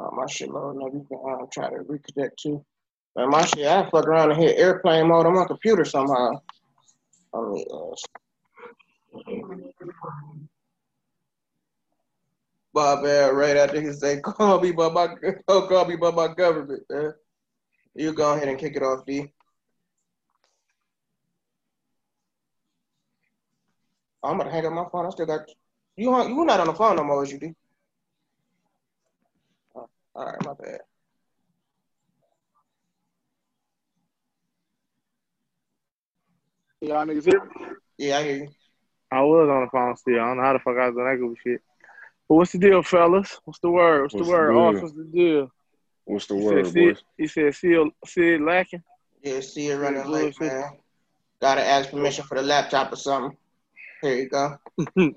No, my shit loading up. You can uh, try to reconnect too. Man, my shit, I fuck around and hit airplane mode on my computer somehow. I mean, uh, Bob Air right after he say, call me by my oh, call me by my government, man. You go ahead and kick it off, D. I'm gonna hang up my phone. I still got you. You not on the phone no more, is you D? All right, my bad. Y'all niggas here? Yeah, I hear you. I was on the phone still. I don't know how the fuck I was doing that good shit. But what's the deal, fellas? What's the word? What's, What's the the word? Off, what's the deal? What's the He word, said, Sid, boys? he said, Sid, Sid lacking. Yeah, see you running Yeah, late, man. Gotta ask permission for the laptop or something. Here you go.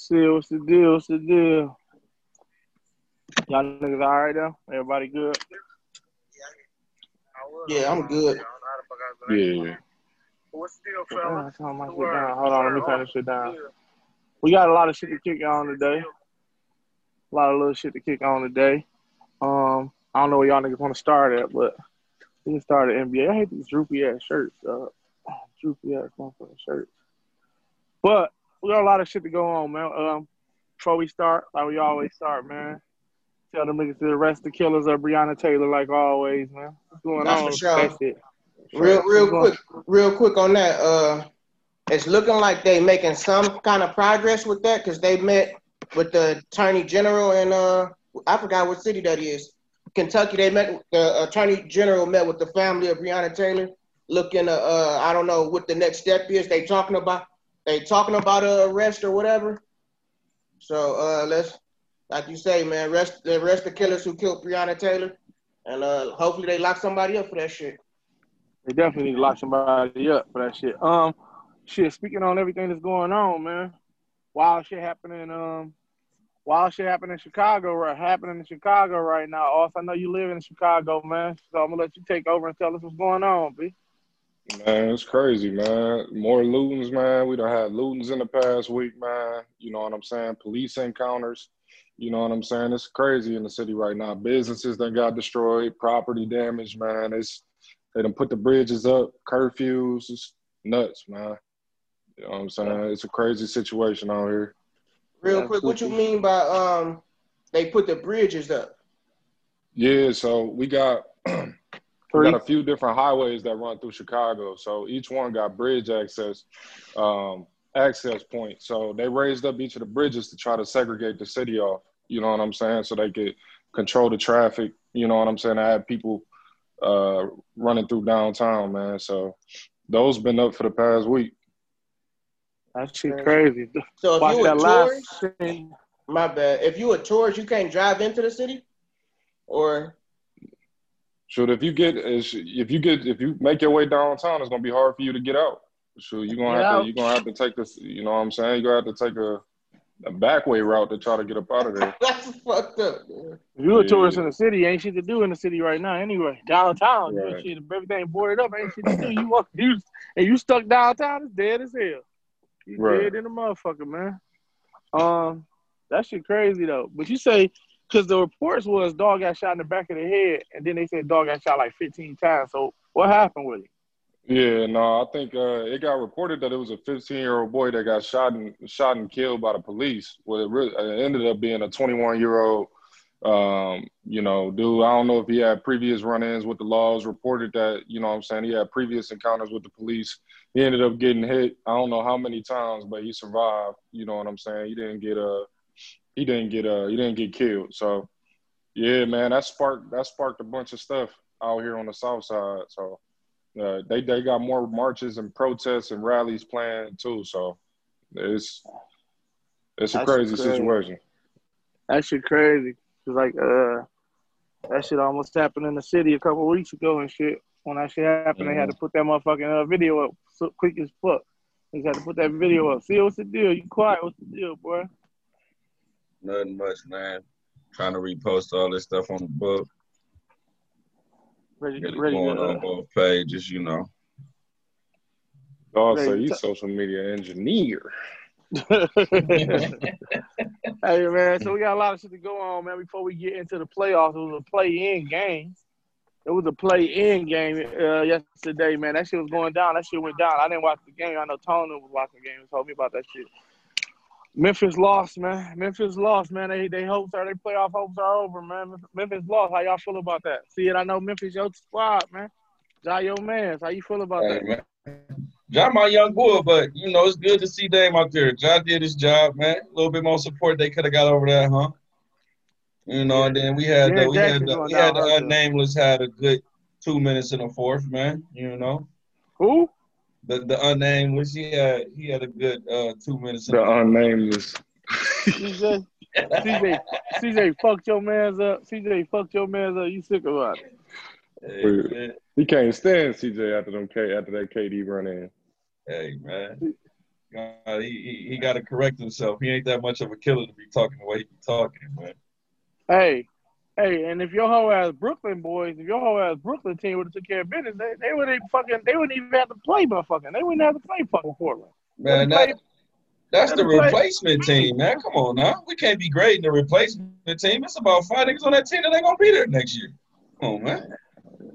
Sid, what's the deal? What's the deal? Y'all niggas all right though? Everybody good? Yeah, I'm good. Yeah. What's the deal, fellas? Hold on, let me turn this shit down. We got a lot of shit to kick on today. A lot of little shit to kick on today. Um, I don't know where y'all niggas want to start at, but we can start at NBA. I hate these droopy ass shirts, dog. Droopy ass motherfucking shirts. But we got a lot of shit to go on, man. Um, before we start, like we always start, man. Tell them niggas to arrest the killers of Breonna Taylor, like always, man. What's going That's on? for sure. That's it. Real, real What's going- quick, real quick on that. Uh, it's looking like they making some kind of progress with that because they met with the attorney general and uh, I forgot what city that is. Kentucky. They met. The attorney general met with the family of Breonna Taylor, looking. Uh, uh, I don't know what the next step is. They talking about. They talking about a arrest or whatever. So uh, let's, like you say, man, arrest arrest the killers who killed Breonna Taylor, and uh, hopefully they lock somebody up for that shit. They definitely need to lock somebody up for that shit. Um, shit. Speaking on everything that's going on, man. Wild shit happening. Um, wild shit happening in Chicago. Right, happening in Chicago right now. Also, I know you live in Chicago, man. So I'm gonna let you take over and tell us what's going on, b. Man, it's crazy, man. More lootings, man. We don't had lootings in the past week, man. You know what I'm saying? Police encounters. You know what I'm saying? It's crazy in the city right now. Businesses that got destroyed, property damage, man. It's they done put the bridges up, curfews. It's nuts, man. You know what I'm saying? It's a crazy situation out here. Real quick, what you mean by um they put the bridges up? Yeah, so we got we got a few different highways that run through Chicago. So each one got bridge access, um, access points. So they raised up each of the bridges to try to segregate the city off. You know what I'm saying? So they could control the traffic. You know what I'm saying? I had people uh, running through downtown, man. So those been up for the past week. That shit crazy. So if Watch you a that last tourist, my bad. If you a tourist, you can't drive into the city, or Shoot, if you get if you get if you make your way downtown, it's gonna be hard for you to get out. Shoot, you're gonna Get have out. to you're gonna have to take this. You know what I'm saying? You're gonna have to take a a back way route to try to get up out of there. that's fucked up. Man. If you a Yeah. tourist in the city, ain't shit to do in the city right now. Anyway, downtown, you Right. shit, if everything boarded up, ain't shit to do. You walk, you and you stuck downtown, it's dead as hell. You Right. dead in the motherfucker, man. Um, that shit crazy though. But you say because the reports was dog got shot in the back of the head, and then they said dog got shot like 15 times. So what happened with it? Yeah, no, I think uh, it got reported that it was a 15 year old boy that got shot and shot and killed by the police. Well, it, really, it ended up being a 21 year old, um, you know, dude. I don't know if he had previous run ins with the laws. Reported that, you know, what I'm saying he had previous encounters with the police. He ended up getting hit. I don't know how many times, but he survived. You know what I'm saying? He didn't get uh, he didn't get uh, he didn't get killed. So, yeah, man, that sparked that sparked a bunch of stuff out here on the south side. So. Uh, they they got more marches and protests and rallies planned too. So it's it's a crazy, crazy. situation. That shit crazy. Cause like uh, that shit almost happened in the city a couple weeks ago and shit. When that shit happened, they had to put that motherfucking uh, video up so quick as fuck. They had to put that video up. See what's the deal? You quiet? What's the deal, boy? Nothing much, man. Trying to repost all this stuff on the book. Ready, Get it ready going to, on both pages, you know. Also, Hey, he's t- social media engineer. hey man, so we got a lot of shit to go on, man. Before we get into the playoffs, it was a play-in game. It was a play-in game uh, yesterday, man. That shit was going down. That shit went down. I didn't watch the game. I know Tony was watching the game. He told me about that shit. Memphis lost, man. Memphis lost, man. They they hopes are they playoff hopes are over, man. Memphis lost. How y'all feel about that? See it? I know Memphis your squad, man. Ja your man. How you feel about hey, that? Man. Ja my young boy, but you know it's good to see Dame out there. Ja did his job, man. A little bit more support they could have got over that, huh? You know, and then we had yeah, the, we had the, we had the unnameless had a good two minutes in the fourth, man. You know. Who? The the unnameless, he had he had a good uh, two minutes. The unnameless. CJ, CJ, CJ, fucked your man's up. CJ, fucked your man's up. You sick about it? Hey, he can't stand CJ after them K after that KD run in. Hey man, uh, he he, he got to correct himself. He ain't that much of a killer to be talking the way he be talking, man. Hey, Hey, and if your whole ass Brooklyn boys, if your whole ass Brooklyn team would have took care of business, they, they wouldn't fucking they wouldn't even have to play motherfucking. They wouldn't have to play fucking Portland. Man, that, that's the replacement team, man. Come on now. We can't be grading the replacement team. It's about five niggas on that team that ain't gonna be there next year. Come on, man.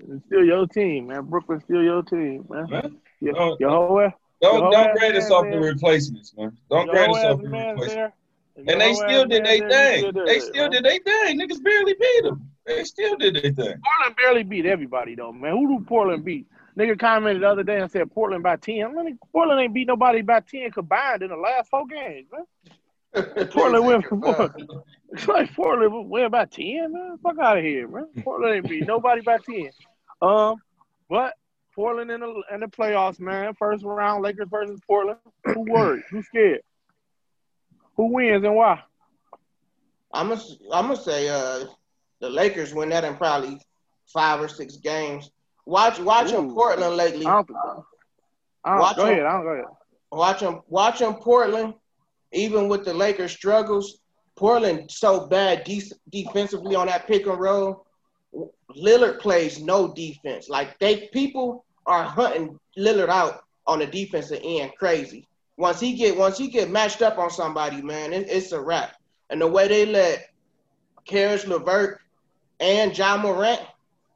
It's still your team, man. Brooklyn's still your team, man. man your, don't, your whole ass, don't, your don't grade us off the replacements, man. Don't grade us off the replacements. And they still did their thing. They still did their thing. Niggas barely beat them. They still did their thing. Portland barely beat everybody though, man. Who do Portland beat? Nigga commented the other day and said Portland by ten. Man, Portland ain't beat nobody by ten combined in the last four games, man. Portland went for It's like Portland went by ten, man. Fuck out of here, man. Portland ain't beat nobody by ten. Um, but Portland in the in the playoffs, man. First round, Lakers versus Portland. Who worried? Who scared? Who wins and why? I'm gonna I'm gonna say uh the Lakers win that in probably five or six games. Watch watching Ooh. Portland lately. I don't, I don't, watch go ahead. I don't go ahead. Watching watching Portland, even with the Lakers struggles, Portland so bad de- defensively on that pick and roll. Lillard plays no defense. Like they people are hunting Lillard out on the defensive end, crazy. Once he get once he get matched up on somebody, man, it, it's a wrap. And the way they let Caris LeVert and Ja Morant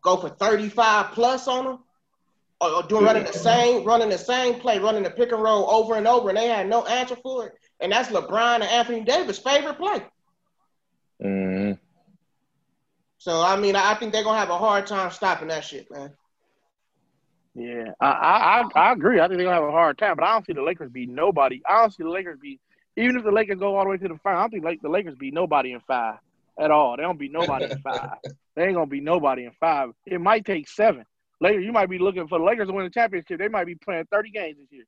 go for 35 plus on them, or, or doing running the same, running the same play, running the pick and roll over and over, and they had no answer for it. And that's LeBron and Anthony Davis' favorite play. Mm-hmm. So I mean, I think they're gonna have a hard time stopping that shit, man. Yeah, I, I I agree. I think they're gonna have a hard time, but I don't see the Lakers beat nobody. I don't see the Lakers beat even if the Lakers go all the way to the final. I don't think like the Lakers beat nobody in five at all. They don't beat nobody in five. They ain't gonna beat nobody in five. It might take seven. Later, you might be looking for the Lakers to win the championship. They might be playing thirty games this year.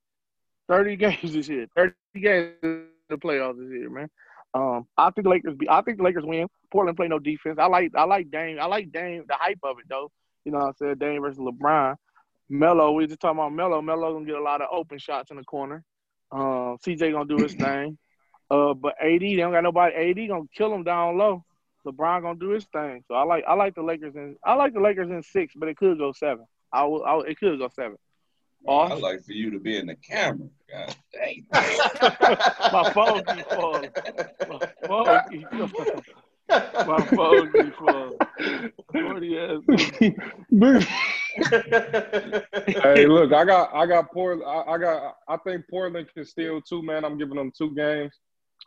Thirty games this year. Thirty games in the playoffs this year, man. Um, I think the Lakers be. I think the Lakers win. Portland play no defense. I like. I like Dame. I like Dame. The hype of it though. You know what I'm saying? Dame versus LeBron. Melo, we just talking about Melo. Melo gonna get a lot of open shots in the corner. Uh, CJ gonna do his thing. Uh, but AD, they don't got nobody. AD gonna kill him down low. LeBron gonna do his thing. So I like I like the Lakers in I like the Lakers in six, but it could go seven. I will. I, it could go seven. Well, I like for you to be in the camera. God dang. My phone keep falling. My phone keep falling. My phone keep falling. hey, look, I got I got Portland. I, I, got I think Portland can steal two, man. I'm giving them two games.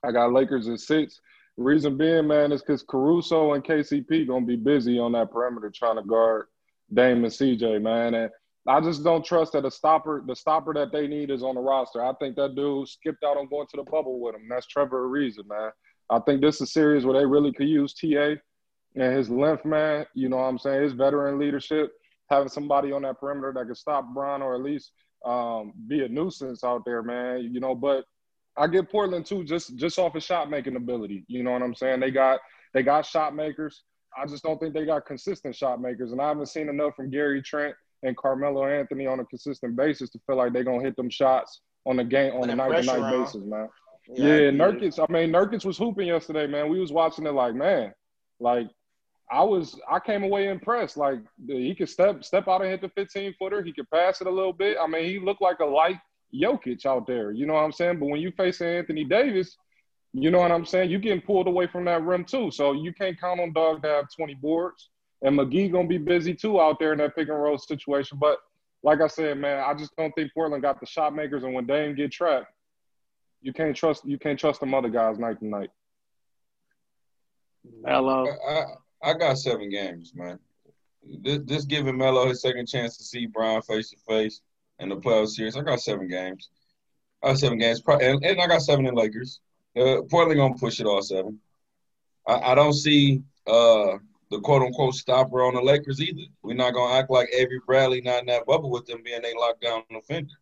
I got Lakers in six. Reason being, man, is because Caruso and KCP gonna be busy on that perimeter trying to guard Dame and CJ, man. And I just don't trust that the stopper, the stopper that they need is on the roster. I think that dude skipped out on going to the bubble with him. That's Trevor Ariza, man. I think this is a series where they really could use TA and his length, man. You know what I'm saying? His veteran leadership, having somebody on that perimeter that could stop Bron or at least um, be a nuisance out there, man. You know, but I get Portland too, just just off of shot making ability. You know what I'm saying? They got they got shot makers. I just don't think they got consistent shot makers, and I haven't seen enough from Gary Trent and Carmelo Anthony on a consistent basis to feel like they're gonna hit them shots on a game on a night to night basis, man. Yeah, yeah Nurkic. I mean, Nurkic was hooping yesterday, man. We was watching it like, man, like I was. I came away impressed. Like he could step step out and hit the 15 footer. He could pass it a little bit. I mean, he looked like a light Jokic out there. You know what I'm saying? But when you face Anthony Davis, you know what I'm saying? You getting pulled away from that rim too. So you can't count on Dog to have 20 boards. And McGee gonna be busy too out there in that pick and roll situation. But like I said, man, I just don't think Portland got the shot makers. And when Dame get trapped, you can't trust you can't trust them other guys night to night. Melo, I, I got seven games, man. This, this giving Melo his second chance to see Bron face to face in the playoff series. I got seven games. I got seven games, and, and I got seven in Lakers. Uh, Portland gonna push it all seven. I, I don't see uh, the quote unquote stopper on the Lakers either. We're not gonna act like Avery Bradley not in that bubble with them being a lockdown offender.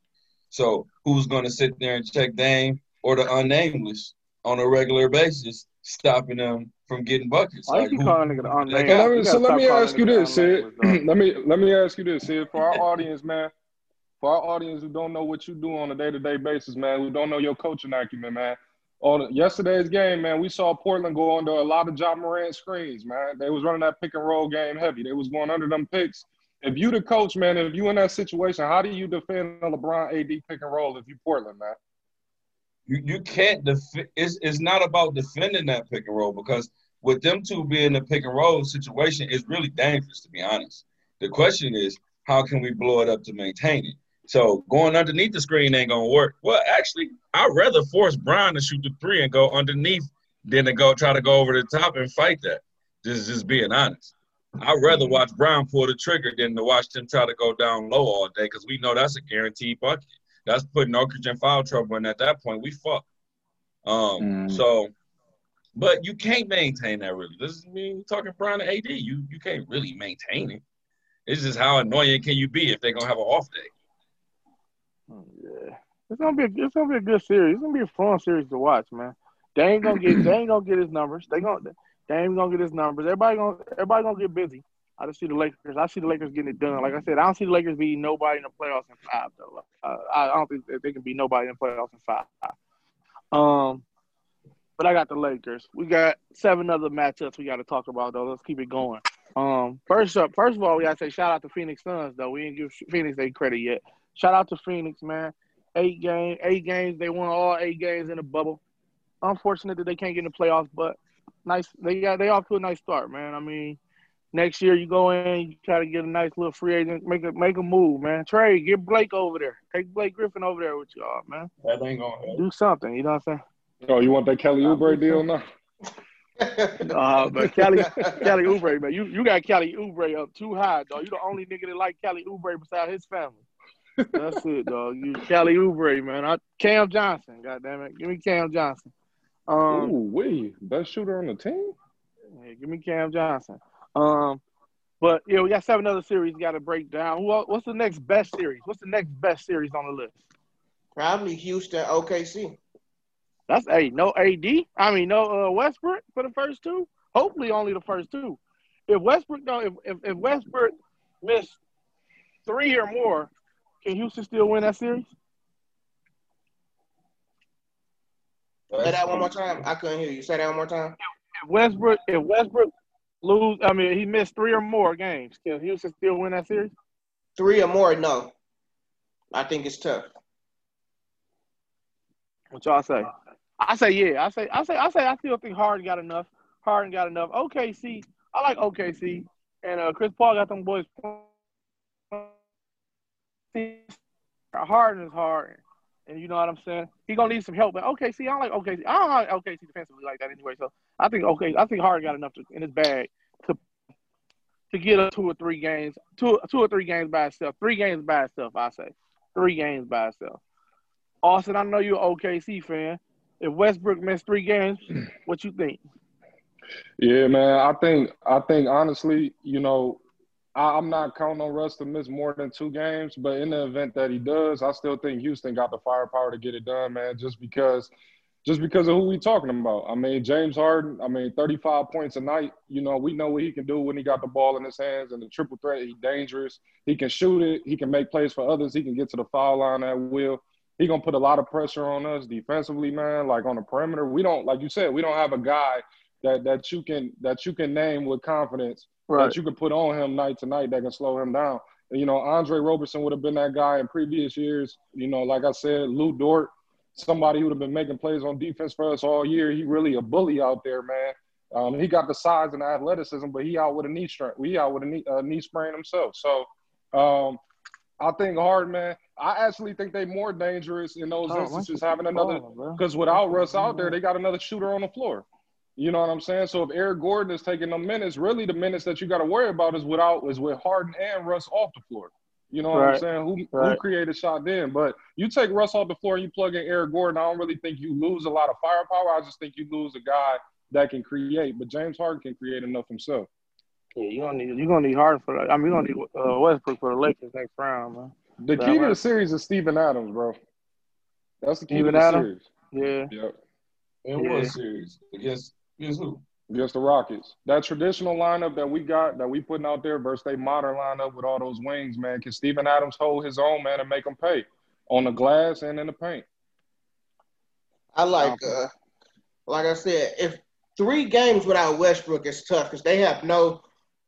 So who's gonna sit there and check Dame or the unnameless on a regular basis, stopping them from getting buckets? Why like, you calling it unnamed? let me, so let me ask you this, Sid. let me let me ask you this, Sid. For our audience, man, for our audience who don't know what you do on a day to day basis, man, who don't know your coaching acumen, man on yesterday's game, man, we saw Portland go under a lot of Ja Morant screens, man. They was running that pick and roll game heavy. They was going under them picks. If you the coach, man, if you in that situation, how do you defend a LeBron AD pick and roll if you Portland, man? You you can't defend. It's it's not about defending that pick and roll because with them two being the pick and roll situation, it's really dangerous to be honest. The question is, how can we blow it up to maintain it? So going underneath the screen ain't gonna work. Well, actually, I'd rather force Bron to shoot the three and go underneath than to go try to go over the top and fight that. Just just being honest. I'd rather watch Bron pull the trigger than to watch them try to go down low all day because we know that's a guaranteed bucket. That's putting Oakridge in foul trouble, and at that point, we fuck. Um, mm. so, but you can't maintain that really. This is me talking Bron and AD. You you can't really maintain it. It's just how annoying can you be if they're gonna have an off day. Oh, yeah, it's gonna be a, it's gonna be a good series. It's gonna be a fun series to watch, man. They ain't gonna get they ain't gonna get his numbers. They gonna they ain't gonna get his numbers. Everybody gonna everybody gonna get busy. I just see the Lakers. I see the Lakers getting it done. Like I said, I don't see the Lakers beating nobody in the playoffs in five though. Uh, I don't think they can beat nobody in the playoffs in five. Um, but I got the Lakers. We got seven other matchups we got to talk about though. Let's keep it going. Um, first up, first of all, we got to say shout out to Phoenix Suns though. We didn't give Phoenix any credit yet. Shout out to Phoenix, man. Eight game, eight games. They won all eight games in the bubble. Unfortunate that they can't get in the playoffs, but nice. They got they off to a nice start, man. I mean, next year you go in, you try to get a nice little free agent, make a make a move, man. Trade, get Blake over there. Take Blake Griffin over there with y'all, man. That ain't gonna do something. You know what I'm saying? Oh, you want that Kelly Oubre deal now? uh, but Kelly, Kelly Oubre, man, you, you got Kelly Oubre up too high, dog. You the only nigga that like Kelly Oubre besides his family. That's it, dog. You Kelly Oubre, man. I, Cam Johnson, God damn it. Give me Cam Johnson. Um, Ooh, wait, best shooter on the team? Yeah, give me Cam Johnson. Um, but yeah, we got seven other series got to break down. what's the next best series? What's the next best series on the list? Probably Houston OKC. That's a hey, no AD. I mean no uh, Westbrook for the first two. Hopefully only the first two. If Westbrook though, if, if, if Westbrook missed three or more, can Houston still win that series? Say that one more time. I couldn't hear you. Say that one more time. If Westbrook, if Westbrook lose, I mean, he missed three or more games. Can Houston still win that series? Three or more, no. I think it's tough. What y'all say? I say yeah. I say I say I say I still think Harden got enough. Harden got enough. OKC, I like OKC, and uh, Chris Paul got them boys Harden is hard, and you know what I'm saying. He gonna need some help. But OKC, I don't like OKC. I don't like OKC defensively like that anyway. So I think okay, I think Harden got enough to, in his bag to to get a two or three games, two two or three games by itself. Three games by itself, I say. Three games by itself. Austin, I know you're an OKC fan. If Westbrook missed three games, what you think? Yeah, man. I think I think honestly, you know, I, am not counting on Russ to miss more than two games, but in the event that he does, I still think Houston got the firepower to get it done, man. Just because, just because of who we talking about. I mean, James Harden. I mean, 35 points a night. You know, we know what he can do when he got the ball in his hands and the triple threat. He's dangerous. He can shoot it. He can make plays for others. He can get to the foul line at will. He gonna put a lot of pressure on us defensively, man. Like on the perimeter, we don't, like you said, we don't have a guy that that you can that you can name with confidence right. that you can put on him night to night that can slow him down. You know, Andre Roberson would have been that guy in previous years. You know, like I said, Lu Dort, somebody who would have been making plays on defense for us all year. He really a bully out there, man. Um, he got the size and the athleticism, but he out with a knee strain. We out with a knee, uh, knee sprain himself. So um, I think hard, man. I actually think they more dangerous in those oh, instances having another because without Russ out there, they got another shooter on the floor. You know what I'm saying? So if Eric Gordon is taking the minutes, really the minutes that you got to worry about is without is with Harden and Russ off the floor. You know what right. I'm saying? Who right. who created shot then? But you take Russ off the floor and you plug in Eric Gordon, I don't really think you lose a lot of firepower. I just think you lose a guy that can create. But James Harden can create enough himself. Yeah, you gonna need you're gonna need Harden for that. I mean, you're gonna need uh, Westbrook for the Lakers next round, man. The key to the series is Steven Adams, bro. That's the key Steven to the Adams? series. Yeah. Yep. In yeah. what series? Against against who? Against the Rockets. That traditional lineup that we got, that we putting out there versus a modern lineup with all those wings, man. Can Steven Adams hold his own, man, and make them pay on the glass and in the paint? I like, uh, like I said, if three games without Westbrook is tough because they have no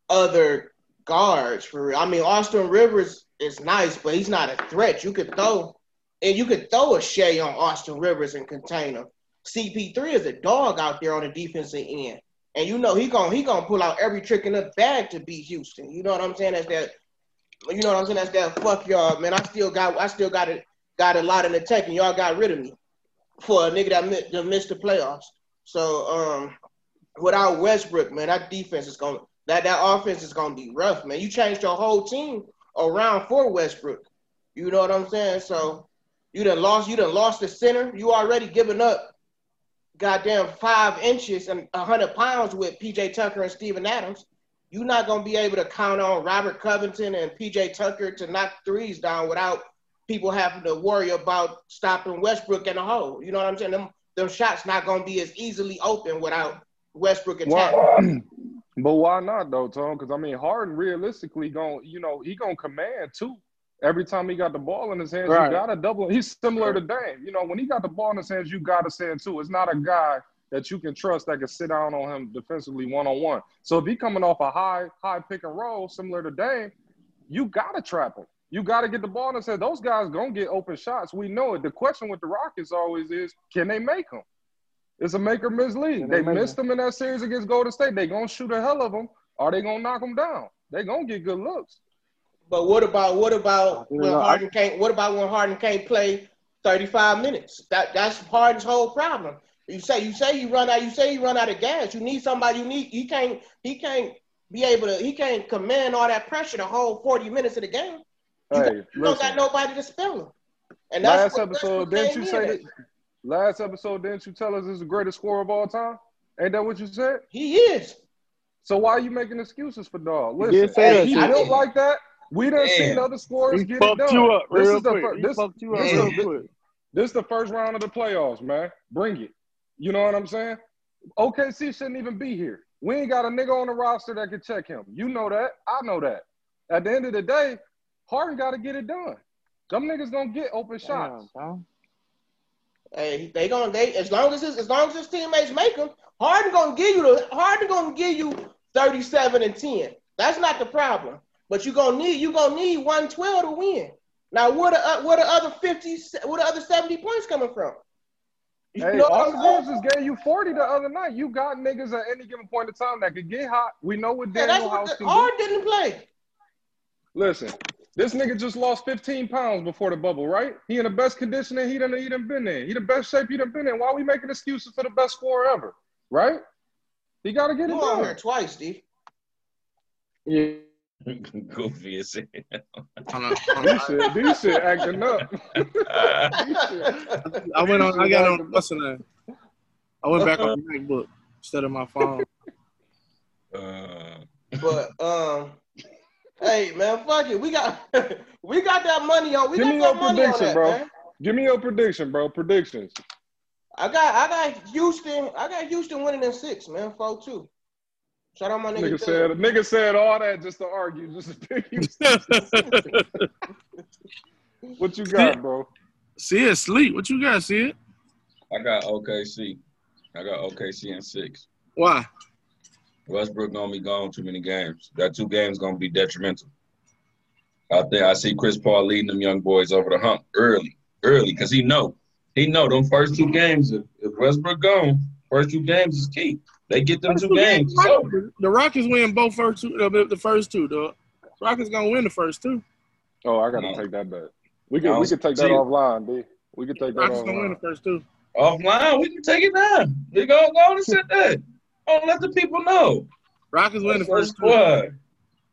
other guards for real. I mean, Austin Rivers is nice, but he's not a threat. You could throw and you could throw a Shai on Austin Rivers and contain him. CP3 is a dog out there on the defensive end. And you know he gonna he gonna pull out every trick in the bag to beat Houston. You know what I'm saying? That's that you know what I'm saying? That's that fuck y'all, man. I still got I still got it got a lot in the tank and y'all got rid of me for a nigga that, that missed the playoffs. So um without Westbrook, man, that defense is gonna that that offense is gonna be rough, man. You changed your whole team around for Westbrook. You know what I'm saying? So you done lost you done lost the center. You already given up goddamn five inches and hundred pounds with PJ Tucker and Steven Adams. You're not gonna be able to count on Robert Covington and PJ Tucker to knock threes down without people having to worry about stopping Westbrook in the hole. You know what I'm saying? Them them shots not gonna be as easily open without Westbrook attacking. But why not though, Tom? Because I mean, Harden realistically going, you know, he gonna command too. Every time he got the ball in his hands, right. you gotta double. He's similar to Dame. You know, when he got the ball in his hands, you gotta send too. It's not a guy that you can trust that can sit down on him defensively one on one. So if he coming off a high high pick and roll similar to Dame, you gotta trap him. You gotta get the ball in his hands. Those guys gonna get open shots. We know it. The question with the Rockets always is, can they make them? It's a make or miss league. They, they missed them in that series against Golden State. They gonna shoot a hell of them. Are they gonna knock them down? They gonna get good looks. But what about what about when Harden can't? What about when Harden can't play 35 minutes? That that's Harden's whole problem. You say you say you run out. You say you run out of gas. You need somebody. You need. He can't. He can't be able to. He can't command all that pressure the whole 40 minutes of the game. You, hey, got, you don't got nobody to spell him. And that's last what, episode, didn't you say? That, last episode, didn't you tell us this is the greatest scorer of all time? Ain't that what you said? He is. So why are you making excuses for dog? Listen, hey, he built like that. We done Damn. seen other scorers he get it done. You up this is the quick. this, you this, up this, this is the first round of the playoffs, man. Bring it. You know what I'm saying? OKC shouldn't even be here. We ain't got a nigga on the roster that can check him. You know that. I know that. At the end of the day, Harden got to get it done. Them niggas gonna get open shots. Damn, hey, they gonna they as long as his, as long as his teammates make them, Harden gonna give you the Harden gonna give you 37 and 10. That's not the problem. But you gonna need you gonna need 112 to win. Now, where the uh, where the other 50, where the other 70 points coming from? You hey, Austin Rivers just gave you 40 the other night. You got niggas at any given point in time that could get hot. We know what Danuel yeah, House can Hard do. didn't play. Listen, this nigga just lost 15 pounds before the bubble, right? He in the best condition that he done, he done been in. He the best shape he done been in. Why are we making excuses for the best scorer ever, right? He got to get you it done. here twice, Steve. Yeah. Goofy as hell. this shit, this shit acting up. I went on. I got on what's the I went back on the MacBook instead of my phone. Uh. But um, hey man, fuck it. We got we got that money on. We Give got me your prediction, that, bro. Man. Give me your prediction, bro. Predictions. I got I got Houston. I got Houston winning in six, man. Four two. Shout out my nigga. Nigga said, nigga said all that just to argue, just to pick you. what you got, bro? See it, sleep. What you got, see it? I got OKC. I got OKC in six. Why? Westbrook gonna be gone too many games. That two games gonna be detrimental. I think I see Chris Paul leading them young boys over the hump early, early, because he know he know them first two games. If, if Westbrook gone, first two games is key. They get them two, two games. games the Rockets win both first two. The first two, dog. Rockets gonna win the first two. Oh, I gotta no. take that bet. We can we can take that offline, B. We can take that Rockets offline. gonna win the first two. Offline, we can take it down. We go go and sit there. Oh, let the people know. Rockets win the first two.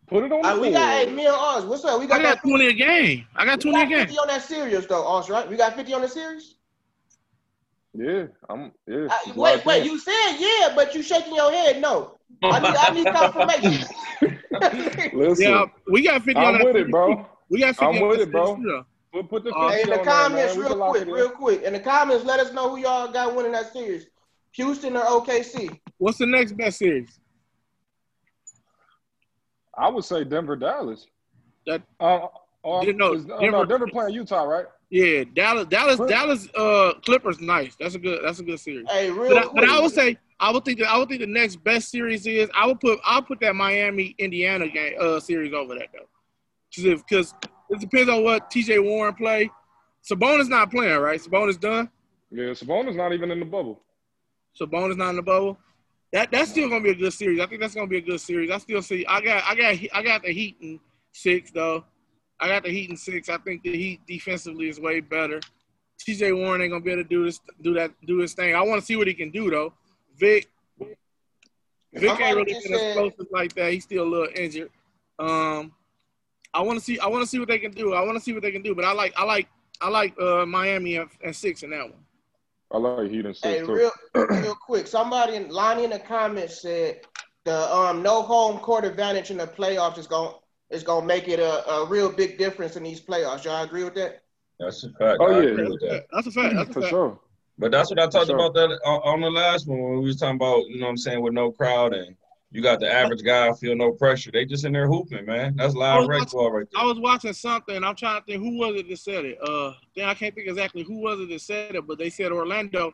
Put it on. Uh, we got hey, me and Oz. What's up? We got. I got twenty a game. I got twenty got a game. Fifty on that series though, Oz. Right? We got fifty on the series. Yeah, I'm. Yeah. Uh, wait, wait. You said yeah, but you shaking your head. No, I need. I need confirmation. Listen, yeah, we got fifty. I'm with it, bro. We got fifty. I'm with it, bro. We'll put the uh, in the comments, there, real quick, real quick. In the comments, let us know who y'all got winning that series: Houston or OKC. What's the next best series? I would say Denver, Dallas. That uh, uh, you know, Denver, uh, no, Denver playing Utah, right? Yeah, Dallas, Dallas, Dallas, uh, Clippers, nice. That's a good, that's a good series. Hey, real but, I, but I would say, I would think that I would think the next best series is I would put, I'll put that Miami Indiana game, uh, series over that though, because because it depends on what T.J. Warren play. Sabonis not playing, right? Sabonis done. Yeah, Sabonis not even in the bubble. Sabonis not in the bubble. That that's still gonna be a good series. I think that's gonna be a good series. I still see. I got I got I got the Heat in six though. I got the Heat in six. I think the Heat defensively is way better. T.J. Warren ain't gonna be able to do this, do that, do his thing. I want to see what he can do though. Vic, Vic ain't really been explosive like that. He's still a little injured. Um, I want to see. I want to see what they can do. I want to see what they can do. But I like. I like. I like uh, Miami at, at six in that one. I like Heat and six hey, too. Real, real quick, somebody in Lonnie in the comments said the um no home court advantage in the playoffs is going is gonna make it a, a real big difference in these playoffs. Y'all agree with that? That's a fact. Oh I yeah, that. that's a fact. That's a for fact. sure. But that's what I talked sure. about that on the last one when we was talking about you know what I'm saying with no crowd and you got the average guy feel no pressure. They just in there hooping, man. That's live rec ball right there. I was watching something. I'm trying to think who was it that said it. Uh, then I can't think exactly who was it that said it, but they said Orlando.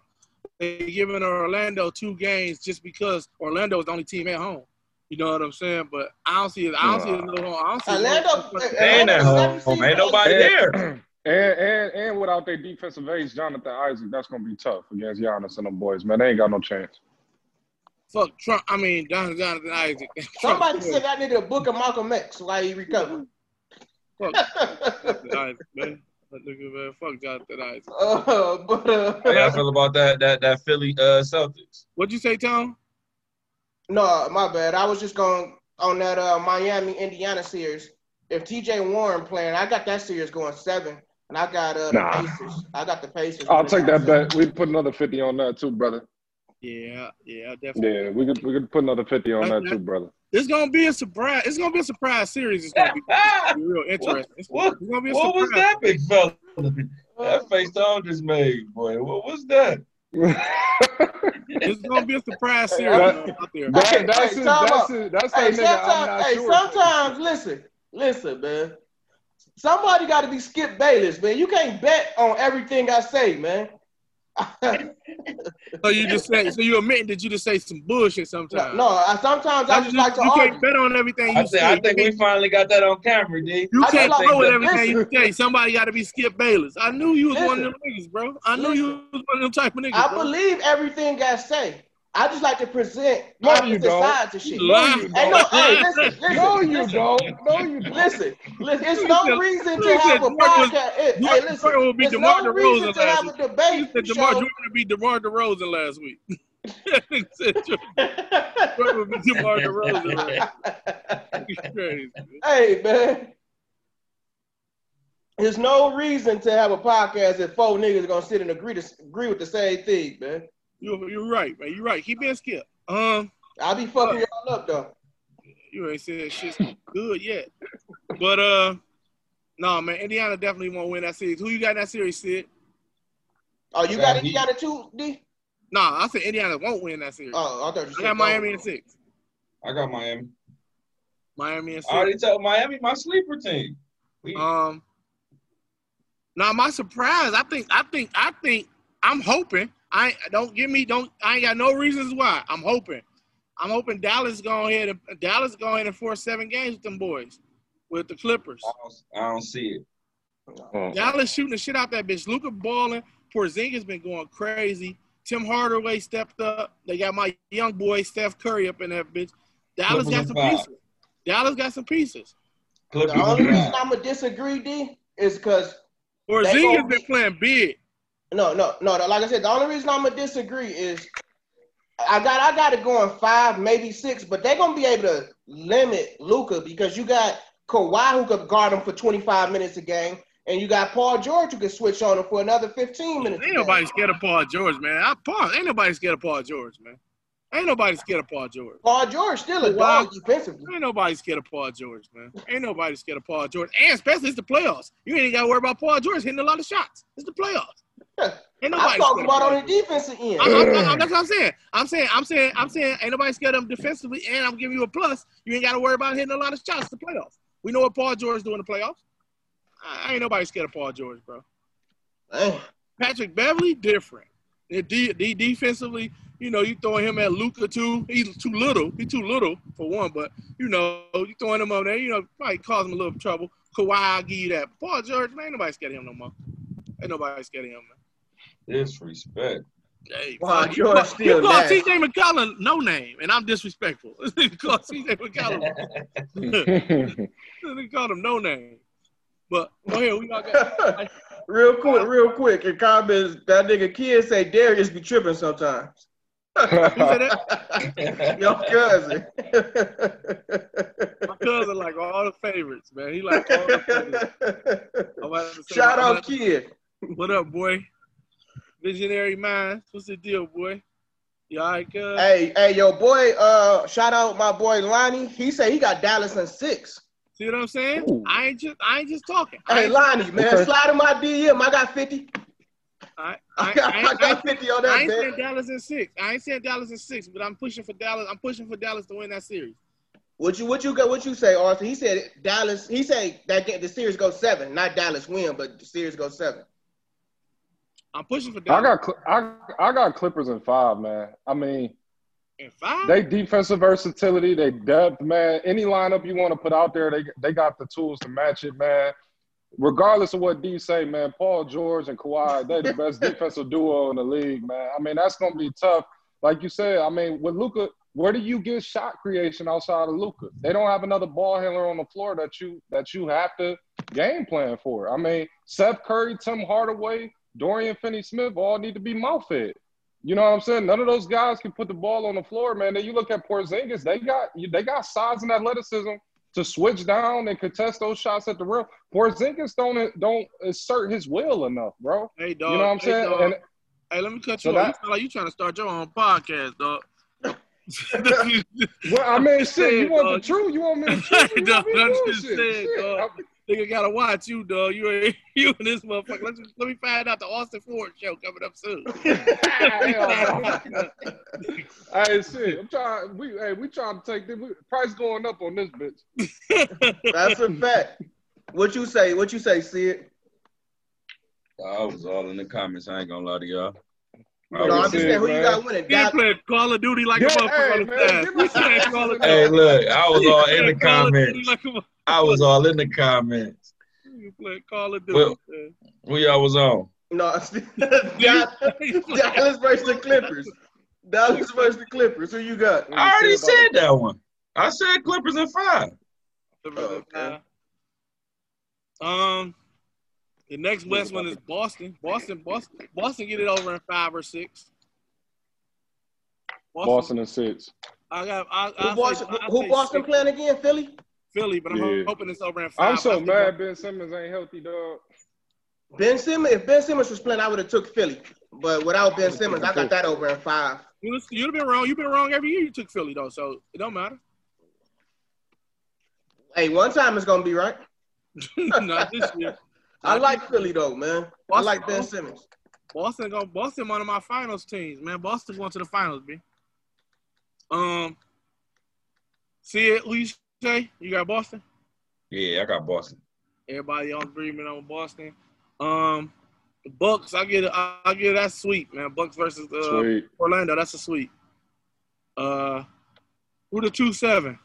They giving Orlando two games just because Orlando is the only team at home. You know what I'm saying? But I don't see it. I don't see it no home. I don't see Orlando. Staying at home. Ain't nobody there. And, and and without their defensive ace, Jonathan Isaac, that's gonna be tough against Giannis and them boys, man. They ain't got no chance. Fuck Trump. I mean, Jonathan Isaac. Somebody said I needed a book of Malcolm X while he recovered. Fuck Isaac, man. Man, fuck Jonathan Isaac. Uh, but, uh, How y'all feel about that that that Philly uh, Celtics? What'd you say, Tom? No, my bad. I was just going on that uh, Miami Indiana series. If TJ Warren playing, I got that series going seven, and I got uh, nah. the Pacers. I got the Pacers. I'll take that bet. We put another fifty on that too, brother. Yeah, yeah, definitely. Yeah, we could we could put another fifty on that, that too, brother. It's gonna be a surprise. It's gonna be a surprise series. It's gonna be, it's real interesting. It's, what, it's gonna be a what was that, big fella? That face Tom just made, boy. What was that? It's gonna be a surprise series that, out there. That, hey, that's hey, it, that's it, that's hey, sometimes, hey, sure. sometimes listen, listen, man. Somebody got to be Skip Bayless, man. You can't bet on everything I say, man. so you just say, so you admit that you just say some bullshit sometimes. No, no I, sometimes I, I just, just, like to you argue. can't bet on everything you I say. I think we finally got that on camera, D. You I can't like with everything you say. Somebody got to be Skip Bayless. I knew you was listen, one of them niggas, bro. I knew listen, you was one of them type of niggas. I bro. believe everything I say. I just like to present no, opposite sides of shit. No, you don't. No, hey, listen, listen, no, you listen. don't. No, you don't. Listen, listen. It's no reason to have a podcast. Hey, listen, will be it's DeMar no reason to have a debate You said DeMar Jordan to be DeMar DeRozan last week. Jordan DeMar DeRozan. crazy. Hey, man. There's no reason to have a podcast if four niggas are gonna sit and agree to agree with the same thing, man. You, you're right, man. You're right. Keep being skip. Um, I'll be fucking y'all up though. You ain't said shit's good yet. But uh, no, man. Indiana definitely won't win that series. Who you got in that series, Sid? Oh, you got it, you got Indiana too, D? No, nah, I said Indiana won't win that series. Oh, I thought you I got Miami in six. I got Miami. Miami in six. I already told Miami my sleeper team. We... Um. Now my surprise, I think, I think, I think, I'm hoping I don't give me don't I ain't got no reasons why. I'm hoping. I'm hoping Dallas go ahead and Dallas go ahead and force seven games with them boys. with the Clippers. I don't, I don't see it. Uh-huh. Dallas shooting the shit out that bitch. Luka balling. Porzingis been going crazy. Tim Hardaway stepped up. They got my young boy Steph Curry up in that bitch. Dallas got some pieces. Dallas got some pieces. The only reason I'm gonna disagree, D, is because Porzingis been playing big. No, no, no. Like I said, the only reason I'm gonna disagree is I got I got it going five, maybe six, but they're gonna be able to limit Luka because you got Kawhi who could guard him for 25 minutes a game. And you got Paul George who can switch on him for another 15 minutes. Ain't nobody scared of Paul George, man. I, Paul, ain't nobody scared of Paul George, man. Ain't nobody scared of Paul George. Paul George still a dog defensively. Ain't nobody scared of Paul George, man. Ain't nobody scared of Paul George. And especially it's the playoffs. You ain't got to worry about Paul George hitting a lot of shots. It's the playoffs. Ain't nobody I'm talking about on the defensive end. I'm, I'm, I'm, that's what I'm saying. I'm saying, I'm saying, I'm saying, ain't nobody scared of him defensively, and I'm giving you a plus. You ain't got to worry about hitting a lot of shots. It's the playoffs. We know what Paul George doing in the playoffs. I ain't nobody scared of Paul George, bro. Patrick Beverley different. D, D, defensively, you know, you throwing him at Luka too. He's too little. He's too little for one, but you know, you throwing him up there, you know, probably cause him a little trouble. Kawhi, I'll give you that. Paul George, man, ain't nobody scared of him no more. Ain't nobody scared of him, man. Disrespect. Hey, Paul George you, still you call CJ McCollum no name, and I'm disrespectful. you call CJ McCollum. they call him no name. But go ahead, we got real quick, real quick. In comments, that nigga kid say Darius be tripping sometimes. Your cousin. My cousin like all the favorites, man. He like all the favorites. Shout out, kid. What up, boy? Visionary minds. What's the deal, boy? You all right, cuz? Hey, hey, yo, boy. Uh, shout out my boy Lonnie. He said he got Dallas in six. See what I'm saying? Ooh. I ain't just I ain't just talking. Hey, Lonnie, man, okay. slide in my DM. I got 50. I, I, I, got, I, I got 50 on that. I ain't saying Dallas in six. I ain't saying Dallas in six, but I'm pushing for Dallas. I'm pushing for Dallas to win that series. What you what you got? What you say, Arthur? He said Dallas. He said that the series goes seven, not Dallas win, but the series goes seven. I'm pushing for Dallas. I got I I got Clippers in five, man. I mean, in five? They defensive versatility, they depth, man. Any lineup you want to put out there, they they got the tools to match it, man. Regardless of what D say, man, Paul George and Kawhi, they're the best defensive duo in the league, man. I mean, that's gonna be tough. Like you said, I mean, with Luka, where do you get shot creation outside of Luka? They don't have another ball handler on the floor that you that you have to game plan for. I mean, Seth Curry, Tim Hardaway, Dorian Finney-Smith all need to be mouth fed. You know what I'm saying? None of those guys can put the ball on the floor, man. Then you look at Porzingis; they got they got size and athleticism to switch down and contest those shots at the rim. Porzingis don't don't assert his will enough, bro. Hey, dog. You know what I'm hey, saying? And, hey, let me cut you so off. That, you like you trying to start your own podcast, dog. well, I mean, shit. You want the truth? You want me to truth? You want me to bullshit? Nigga gotta watch you, dog. You ain't you and this motherfucker. Let's just, let me find out the Austin Ford show coming up soon. hey, shit. I'm trying. We hey, we trying to take the price going up on this bitch. That's a fact. What you say? What you say, Sid? I was all in the comments. I ain't gonna lie to y'all. No, I'm just saying who you got winning. He played Call of Duty like a motherfucker. Hey, hey, look, I was all in the comments. I was all in the comments. You play Call of Duty. Well, who y'all was on? No, Dallas versus the Clippers. Dallas versus the Clippers. Who you got? I already said that one. I said Clippers in five. Oh, okay. Um, the next best one is Boston. Boston, Boston, Boston get it over in five or six. Boston, Boston and six. I got. I, who I Boston, say, who Boston six. playing again? Philly. Philly, but I'm yeah. hoping it's over in five. I'm so mad Ben Simmons ain't healthy, dog. Ben Simmons, if Ben Simmons was playing, I would have took Philly. But without Ben Simmons, I got that over in five. You you'd have been wrong. You've been wrong every year. You took Philly though, so it don't matter. Hey, one time it's gonna be right. Not this year. I like Philly though, man. Boston, I like Ben Simmons. Boston go Boston one of my finals teams, man. Boston going to the finals, B. Um see it, who you say? You got Boston? Yeah, I got Boston. Everybody on agreement on Boston. Um the Bucks, I get I, I get that sweet, man. Bucks versus uh, Orlando, that's a sweet. Uh who the two seven?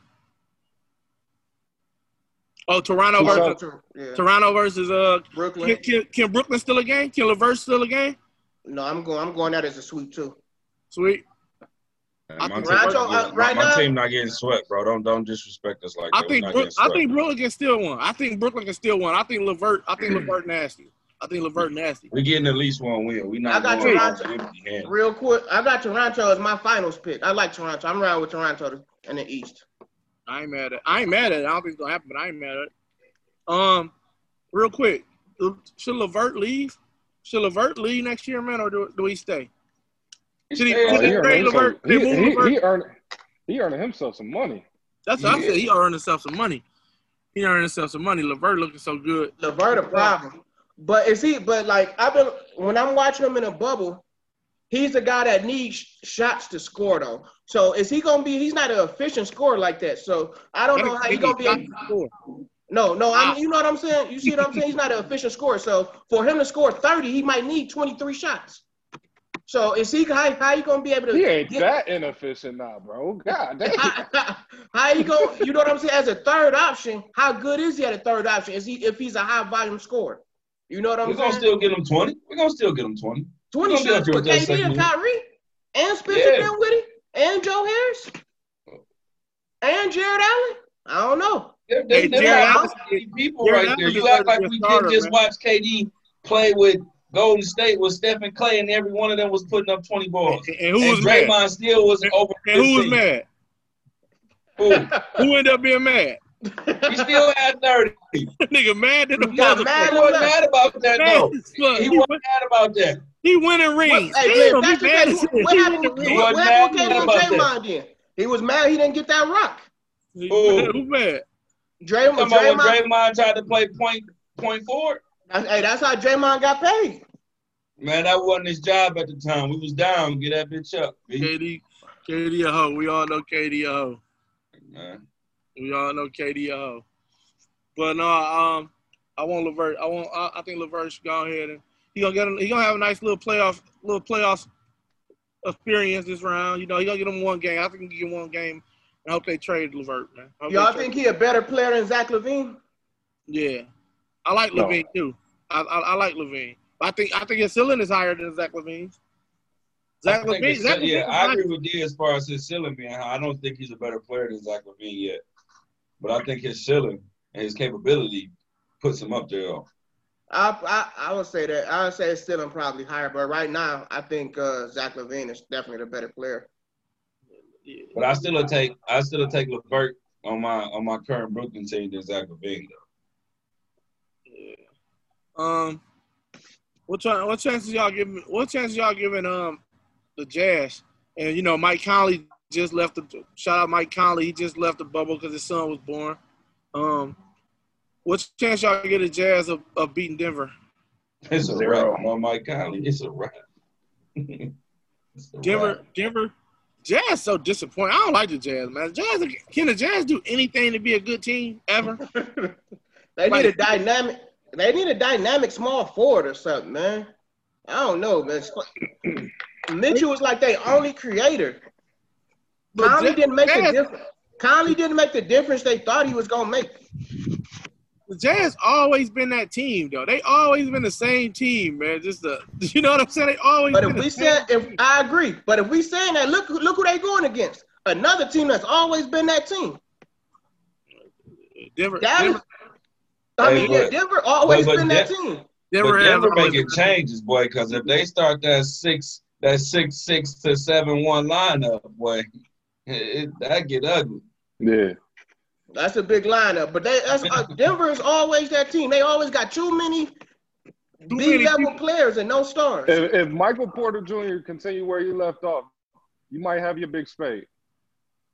Oh, Toronto versus yeah. Toronto versus uh Brooklyn. Can, can, can, Brooklyn still a game? Can LeVert still a game? No, I'm going. I'm going out as a sweep too. Sweet. my, team, uh, right my, now, team not getting swept, bro. Don't don't disrespect us like I that. Think Brook, I think Brooklyn can still win. I think Brooklyn can still win. I think LeVert. I think LeVert nasty. I think LeVert nasty. We're getting at least one win. We not. I got Toronto. Real quick, I got Toronto as my finals pick. I like Toronto. I'm around with Toronto in the East. I ain't mad at. It. I ain't mad at it. I don't think it's gonna happen, but I ain't mad at it. Um, real quick, should LeVert leave? Should LeVert leave next year, man, or do, do he stay? Should he, should he, trade LeVert? He, he, he, earned he earned himself some money. That's what I said. He earned himself some money. He earned himself some money. LeVert looking so good. LeVert a problem. But is he? But like I've been when I'm watching him in a bubble, he's the guy that needs shots to score though. So is he gonna be? He's not an efficient scorer like that. So I don't know how he's gonna be. Able. No, no, I mean, you know what I'm saying. You see what I'm saying? He's not an efficient scorer. So for him to score 30, he might need 23 shots. So is he how, how you gonna be able to? He ain't get, that inefficient now, bro. God damn. How, how you go? You know what I'm saying? As a third option, how good is he at a third option? Is he if he's a high volume scorer? You know what I'm We're saying? We're gonna still get him 20. We're gonna still get him 20. 20 shots with KD and Kyrie and Spencer yeah. Dinwiddie and Joe Harris and Jarrett Allen. I don't know. There, there, hey, there people Jarrett right there. You act like we didn't just man. watch KD play with Golden State with Stephen Klay, and every one of them was putting up 20 balls. And, and who was Draymond mad? still was and, over. And who was mad? Who? who ended up being mad? he still had 30. Nigga mad at the mother. Mad, he wasn't mad about that, though. He, he wasn't mad about that. He winning rings. What, hey, Damn, he mad who, what happened, he what, what happened came on Draymond then? He was mad he didn't get that rock. Who, who mad? Draymond, Draymond, Draymond tried to play point point forward. Hey, that's how Draymond got paid. Man, that wasn't his job at the time. We was down. Get that bitch up. KD, KD a hoe. We all know KD a hoe. Man. We all know KD a hoe. But no, um, I want LeVert. I want. I, I think LeVert should go ahead and he gonna get. A, he gonna have a nice little playoff, little playoff experience this round. You know, he gonna get him one game. I think he can get one game. I hope they trade LeVert, man. Y'all think he a better player than Zach LaVine? Yeah, I like no. LaVine too. I, I, I like LaVine. I think I think his ceiling is higher than Zach LaVine's. Zach LaVine. Zach LaVine yeah, I agree with you as far as his ceiling being high. I don't think he's a better player than Zach LaVine yet, but I think his ceiling and his capability puts him up there. I, I I would say that I would say his ceiling probably higher, but right now I think uh, Zach LaVine is definitely the better player. But I still take I still take LeVert on my on my current Brooklyn team than Zach LaVine though. Yeah. Um. What ch- what chances y'all giving? What chances y'all giving um the Jazz? And you know Mike Conley just left the shout out Mike Conley. He just left the bubble because his son was born. Um. What chance y'all get the Jazz of, of beating Denver? It's a Zero. wrap. No, Mike Conley. It's a wrap. it's a Denver, wrap. Denver, Jazz so disappointing. I don't like the Jazz, man. Jazz can the Jazz do anything to be a good team ever? they like, need a dynamic. They need a dynamic small forward or something, man. I don't know, man. Mitchell was like their only creator. But Conley didn't make a difference. Conley didn't make the difference they thought he was gonna make. The Jazz always been that team, though. They always been the same team, man. Just the, you know what I'm saying? They always. But if we said, if I agree, but if we saying that, look, look who they going against. Another team that's always been that team. Denver. Dallas. Denver. I mean, yeah, Denver always but, but been that team. Denver, but Denver making changes, boy. Because if they start that six, that six, six to seven one lineup, boy, it, it, that get ugly. Yeah. That's a big lineup. But they that's, uh, Denver is always that team. They always got too many B level players and no stars. If, if, Michael Porter Jr. continue where you left off, you might have your big spade.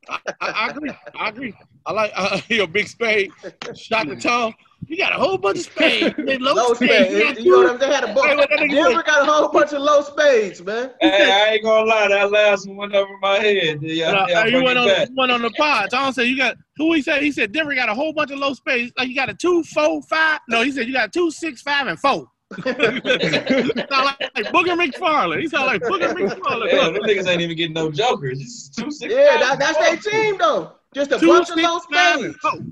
I, I, I agree. I agree. I like uh, your big spade. Shot the tall. You got a whole bunch of spades. low, low spades. spades. You, know what I'm saying? They Had a bunch. Denver got a whole bunch of low spades, man. Hey, I ain't gonna lie. That last one went over my head. Yeah, no, yeah, you went on, you went on the pod. Tom said you got who he said. He said Denver got a whole bunch of low spades. Like you got a two, four, five. No, he said you got two, six, five, and four. sound like, like Booger McFarland. He sound like Booger McFarland. Yeah, them niggas ain't even getting no jokers. Two, six, yeah, that, that's their team though. Just a Two, bunch of low spades. Oh.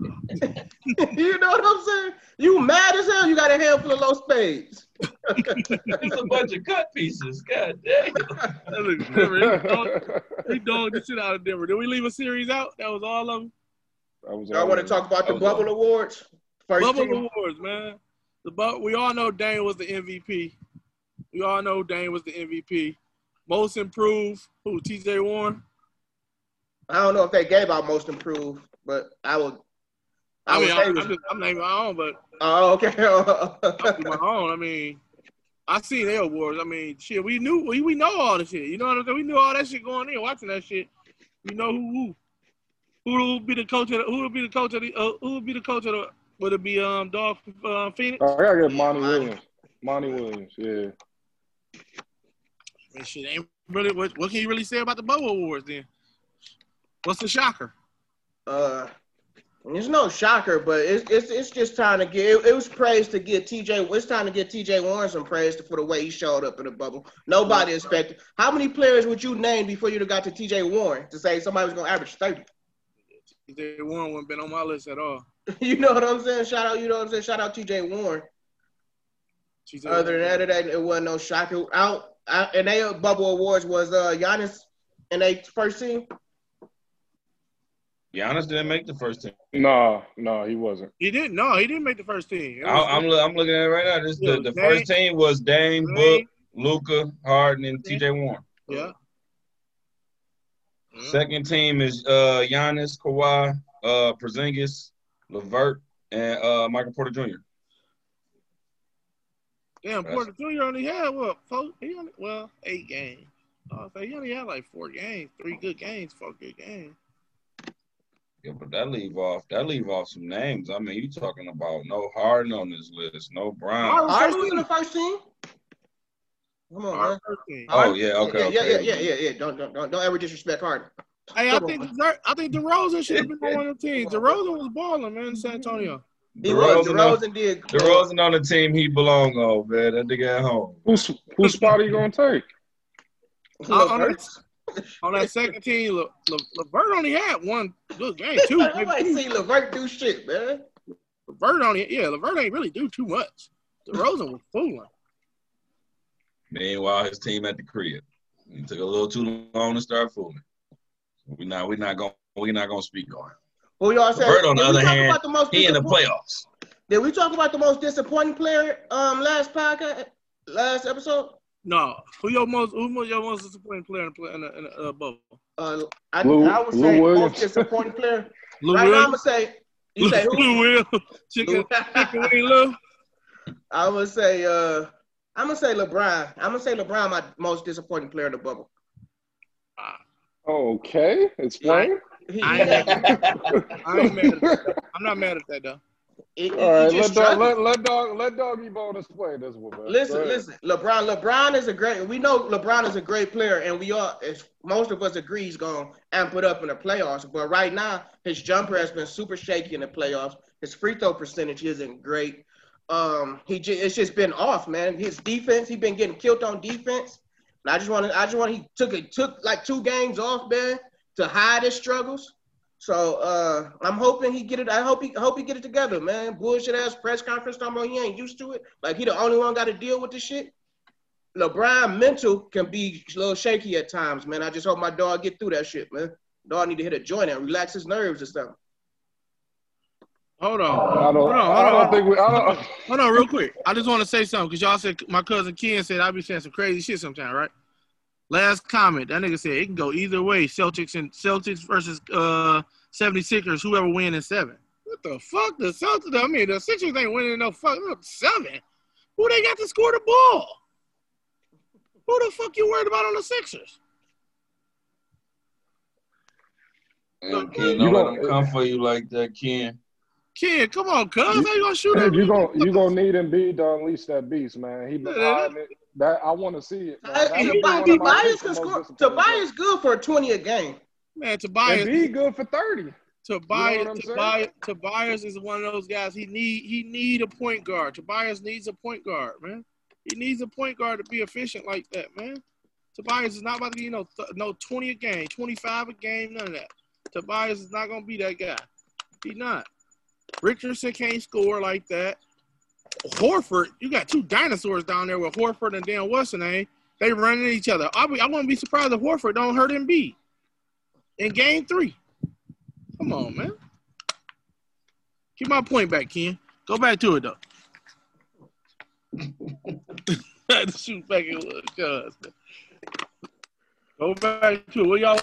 you know what I'm saying? You mad as hell? You got a handful of low spades. it's a bunch of cut pieces. God damn. He dogged the shit out of Denver. Did we leave a series out? That was all of them. I want to talk about the Bubble all. Awards. First Bubble team. Awards, man. The bu- we all know Dame was the MVP. We all know Dame was the MVP. Most improved, who? T.J. Warren. I don't know if they gave out most improved, but I would. I, I mean, I, am just, I'm naming my own, but. Oh, okay. I'll my own. I mean, I see their awards. I mean, shit, we knew we, we know all the shit. You know what I'm saying? We knew all that shit going in, watching that shit. We know who who who will be the coach of the, who will be the coach of the uh, who will be the coach of the would it be um Dog uh, Phoenix? Oh, I gotta get Monty Williams. Monty Williams, yeah. Man, shit ain't really what, what can you really say about the Bubble Awards then? What's the shocker? Uh there's no shocker, but it's it's it's just time to get it, it was praise to get TJ. It's time to get TJ Warren some praise for the way he showed up in the bubble. Nobody expected. How many players would you name before you'd have got to TJ Warren to say somebody was gonna average thirty? TJ Warren wouldn't been on my list at all. you know what I'm saying? Shout out, you know what I'm saying? Shout out TJ Warren. Other than that, it wasn't no shocker. Out, and they bubble awards was uh Giannis in a first team. Giannis didn't make the first team. No, no, he wasn't. He didn't. No, he didn't make the first team. I, am I'm looking at it right now. This the, the Dame, first team was Dame, Dame Book, Luka, Harden, and T.J. Warren. Yeah. Second team is uh Giannis, Kawhi, uh Porzingis, LeVert, and uh Michael Porter Jr. Damn, Porter Jr. only had what? Four? He only well eight games. Oh, so he only had like four games, three good games, four good games. Yeah, but that leave off that leave off some names. I mean, you talking about no Harden on this list, no Brown. Harden was in the first team. Come on, man. Oh yeah, okay, yeah, okay. yeah, yeah, yeah, yeah. Don't don't don't, don't ever disrespect Harden. Hey, I think I think DeRozan should have been on one of the teams. DeRozan was balling, man, in San Antonio. He was. DeRozan did. DeRozan on the team he belong on, man. That nigga at home. Who's whose spot are you gonna take? on, that, on that second team, Le, Le, LeVert only had one good game. Two. Nobody see LeVert do shit, man. LeVert only, yeah, LeVert ain't really do too much. DeRozan was fooling. Meanwhile, his team at the crib. He took a little too long to start fooling. We're not we're not gonna, we're not gonna speak on him. Well, y'all said Bird, on the other hand, the he in the playoffs. Did we talk about the most disappointing player um last podcast last episode? No. Who your most who was your most disappointing player in the in the, in the uh, bubble? Uh, I, Lou, I would say Lou most disappointing player. Lou right Williams? now, I'm gonna say you say who? Lou Will. Chicken, chicken wing Lou. I would say uh I'm gonna say LeBron. I'm gonna say LeBron, my most disappointing player in the bubble. Okay, explain. I, I ain't mad at that. I'm not mad at that though. It, All right, let dog, let, let dog let doggy bone explain this one. Man. Listen, listen. LeBron, LeBron is a great. We know LeBron is a great player, and we all, most of us agree, he's gonna amp it up in the playoffs. But right now, his jumper has been super shaky in the playoffs. His free throw percentage isn't great. Um, he just, it's just been off, man. His defense, he's been getting killed on defense. And I just want to, I just want he took it, took like two games off, man, to hide his struggles. So uh, I'm hoping he get it. I hope he hope he get it together, man. Bullshit ass press conference talking about he ain't used to it. Like he the only one got to deal with this shit. LeBron mental can be a little shaky at times, man. I just hope my dog get through that shit, man. Dog need to hit a joint and relax his nerves or something. Hold on. I don't, hold on. Hold I don't on. think we. I don't. Hold on, real quick. I just want to say something because y'all said my cousin Ken said I be saying some crazy shit sometimes, right? Last comment, that nigga said it can go either way. Celtics and Celtics versus uh 76ers, whoever win in seven. What the fuck? The Celtics, I mean, the Sixers ain't winning no fuck seven. Who they got to score the ball? Who the fuck you worried about on the Sixers? Ken, don't let them come for you like that, Ken. Kid, come on, cuz. How you gonna shoot him? You gonna you gonna need Embiid to unleash that beast, man. He been hiding it. That I want to see it. Man. Tobias can score. Tobias good for twenty a game. Man, Tobias. Embiid good for thirty. Tobias, you know Tobias, Tobias is one of those guys. He need he need a point guard. Tobias needs a point guard, man. He needs a point guard to be efficient like that, man. Tobias is not about to be you know no twenty a game, twenty five a game, none of that. Tobias is not gonna be that guy. He not. Richardson can't score like that. Horford, you got two dinosaurs down there with Horford and Dan the eh? name? They running each other. I'll be, I wouldn't be surprised if Horford don't hurt Embiid in game three. Come on, man. Keep my point back, Ken. Go back to it though. shoot back cuz. Go back to it. What y'all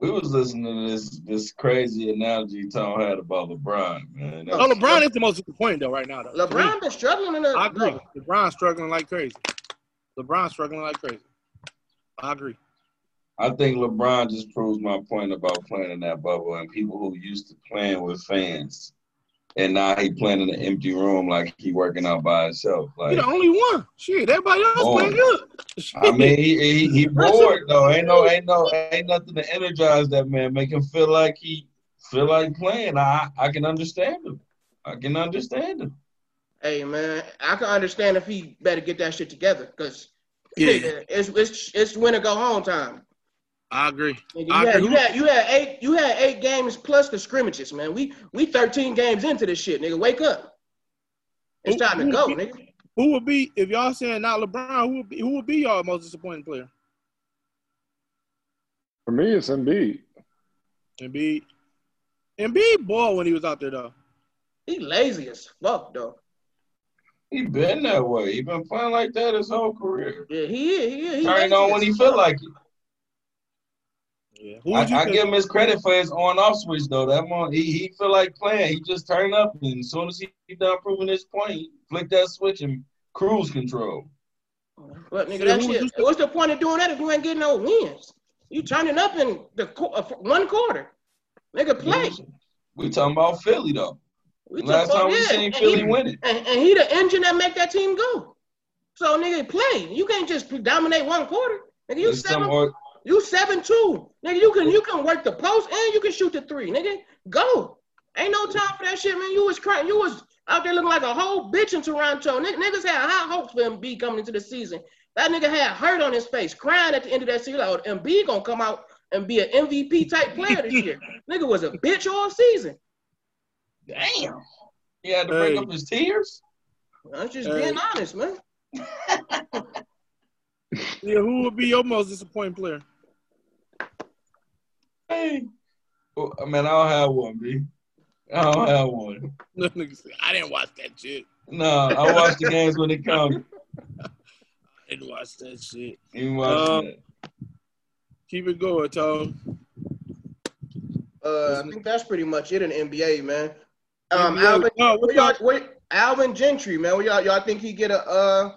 we was listening to this this crazy analogy Tom had about LeBron, man. oh, LeBron is the most disappointing though right now. Though. LeBron been struggling in the. I agree. No. LeBron struggling like crazy. LeBron struggling like crazy. I agree. I think LeBron just proves my point about playing in that bubble and people who used to playing with fans and now he playing in an empty room like he working out by himself. Like he the only one. Shit, everybody else oh. playing good. I mean, he, he, he bored though. Ain't no, ain't no, ain't nothing to energize that man. Make him feel like he feel like playing. I I can understand him. I can understand him. Hey man, I can understand if he better get that shit together because yeah, it's it's it's winter go home time. I agree. You, I had, agree. you had you had eight you had eight games plus the scrimmages, man. We we 13 games into this shit, nigga. Wake up. It's who, time to go, be, nigga. Who would be if y'all saying not LeBron? Who would be who would be y'all most disappointing player? For me, it's Embiid. Embiid. Embiid ball when he was out there though. He lazy as fuck though. He been that way. He been playing like that his whole career. Yeah, he is. He is. He Turning on when he feel like it. Yeah. I, I give him his credit for his on off switch though. That one he, he feel like playing. He just turned up and as soon as he, he done proving his point, he flick that switch and cruise control. But nigga, that shit, what's the point of doing that if you ain't getting no wins? You turning up in the uh, one quarter. Nigga, play. We talking about Philly though. We Last time we seen Philly win it. And, and he the engine that make that team go. So nigga, play. You can't just dominate one quarter. Nigga, you seven. You seven two, nigga. You can you oh. can work the post and you can shoot the three, nigga. Go. Ain't no time for that shit, man. You was crying. You was out there looking like a whole bitch in Toronto. N- niggas had high hopes for Embiid coming into the season. That nigga had hurt on his face, crying at the end of that season. Like, Embiid gonna come out and be an MVP type player this year. nigga was a bitch all season. Damn. He had to break hey. up his tears. I'm just hey. being honest, man. yeah, who would be your most disappointing player? Hey. Well, I mean, I don't have one, B. I don't have one. I didn't watch that shit. No, I watch the games when they come. I didn't watch that shit. You watch um, that. Keep it going, Tom. Uh, I think that's pretty much it in NBA, man. Um, NBA. Alvin, oh, where y'all, where, Alvin Gentry, man. Where y'all, y'all think he get a uh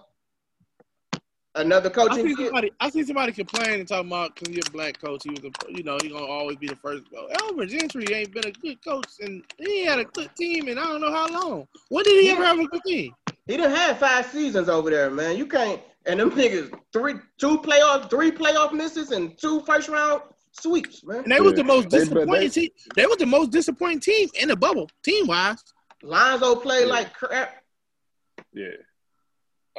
Another coaching. I see somebody. I see somebody complaining and talking about because you're a black coach. He was, a, you know, he gonna always be the first to go. Alvin Gentry ain't been a good coach, and he had a good team, and I don't know how long. When did he yeah. ever have a good team? He didn't have five seasons over there, man. You can't. And them niggas, three, two playoff, three playoff misses, and two first round sweeps, man. And they was the most disappointing team. They was the most disappointing team in the bubble, team wise. Lonzo played yeah. like crap. Yeah.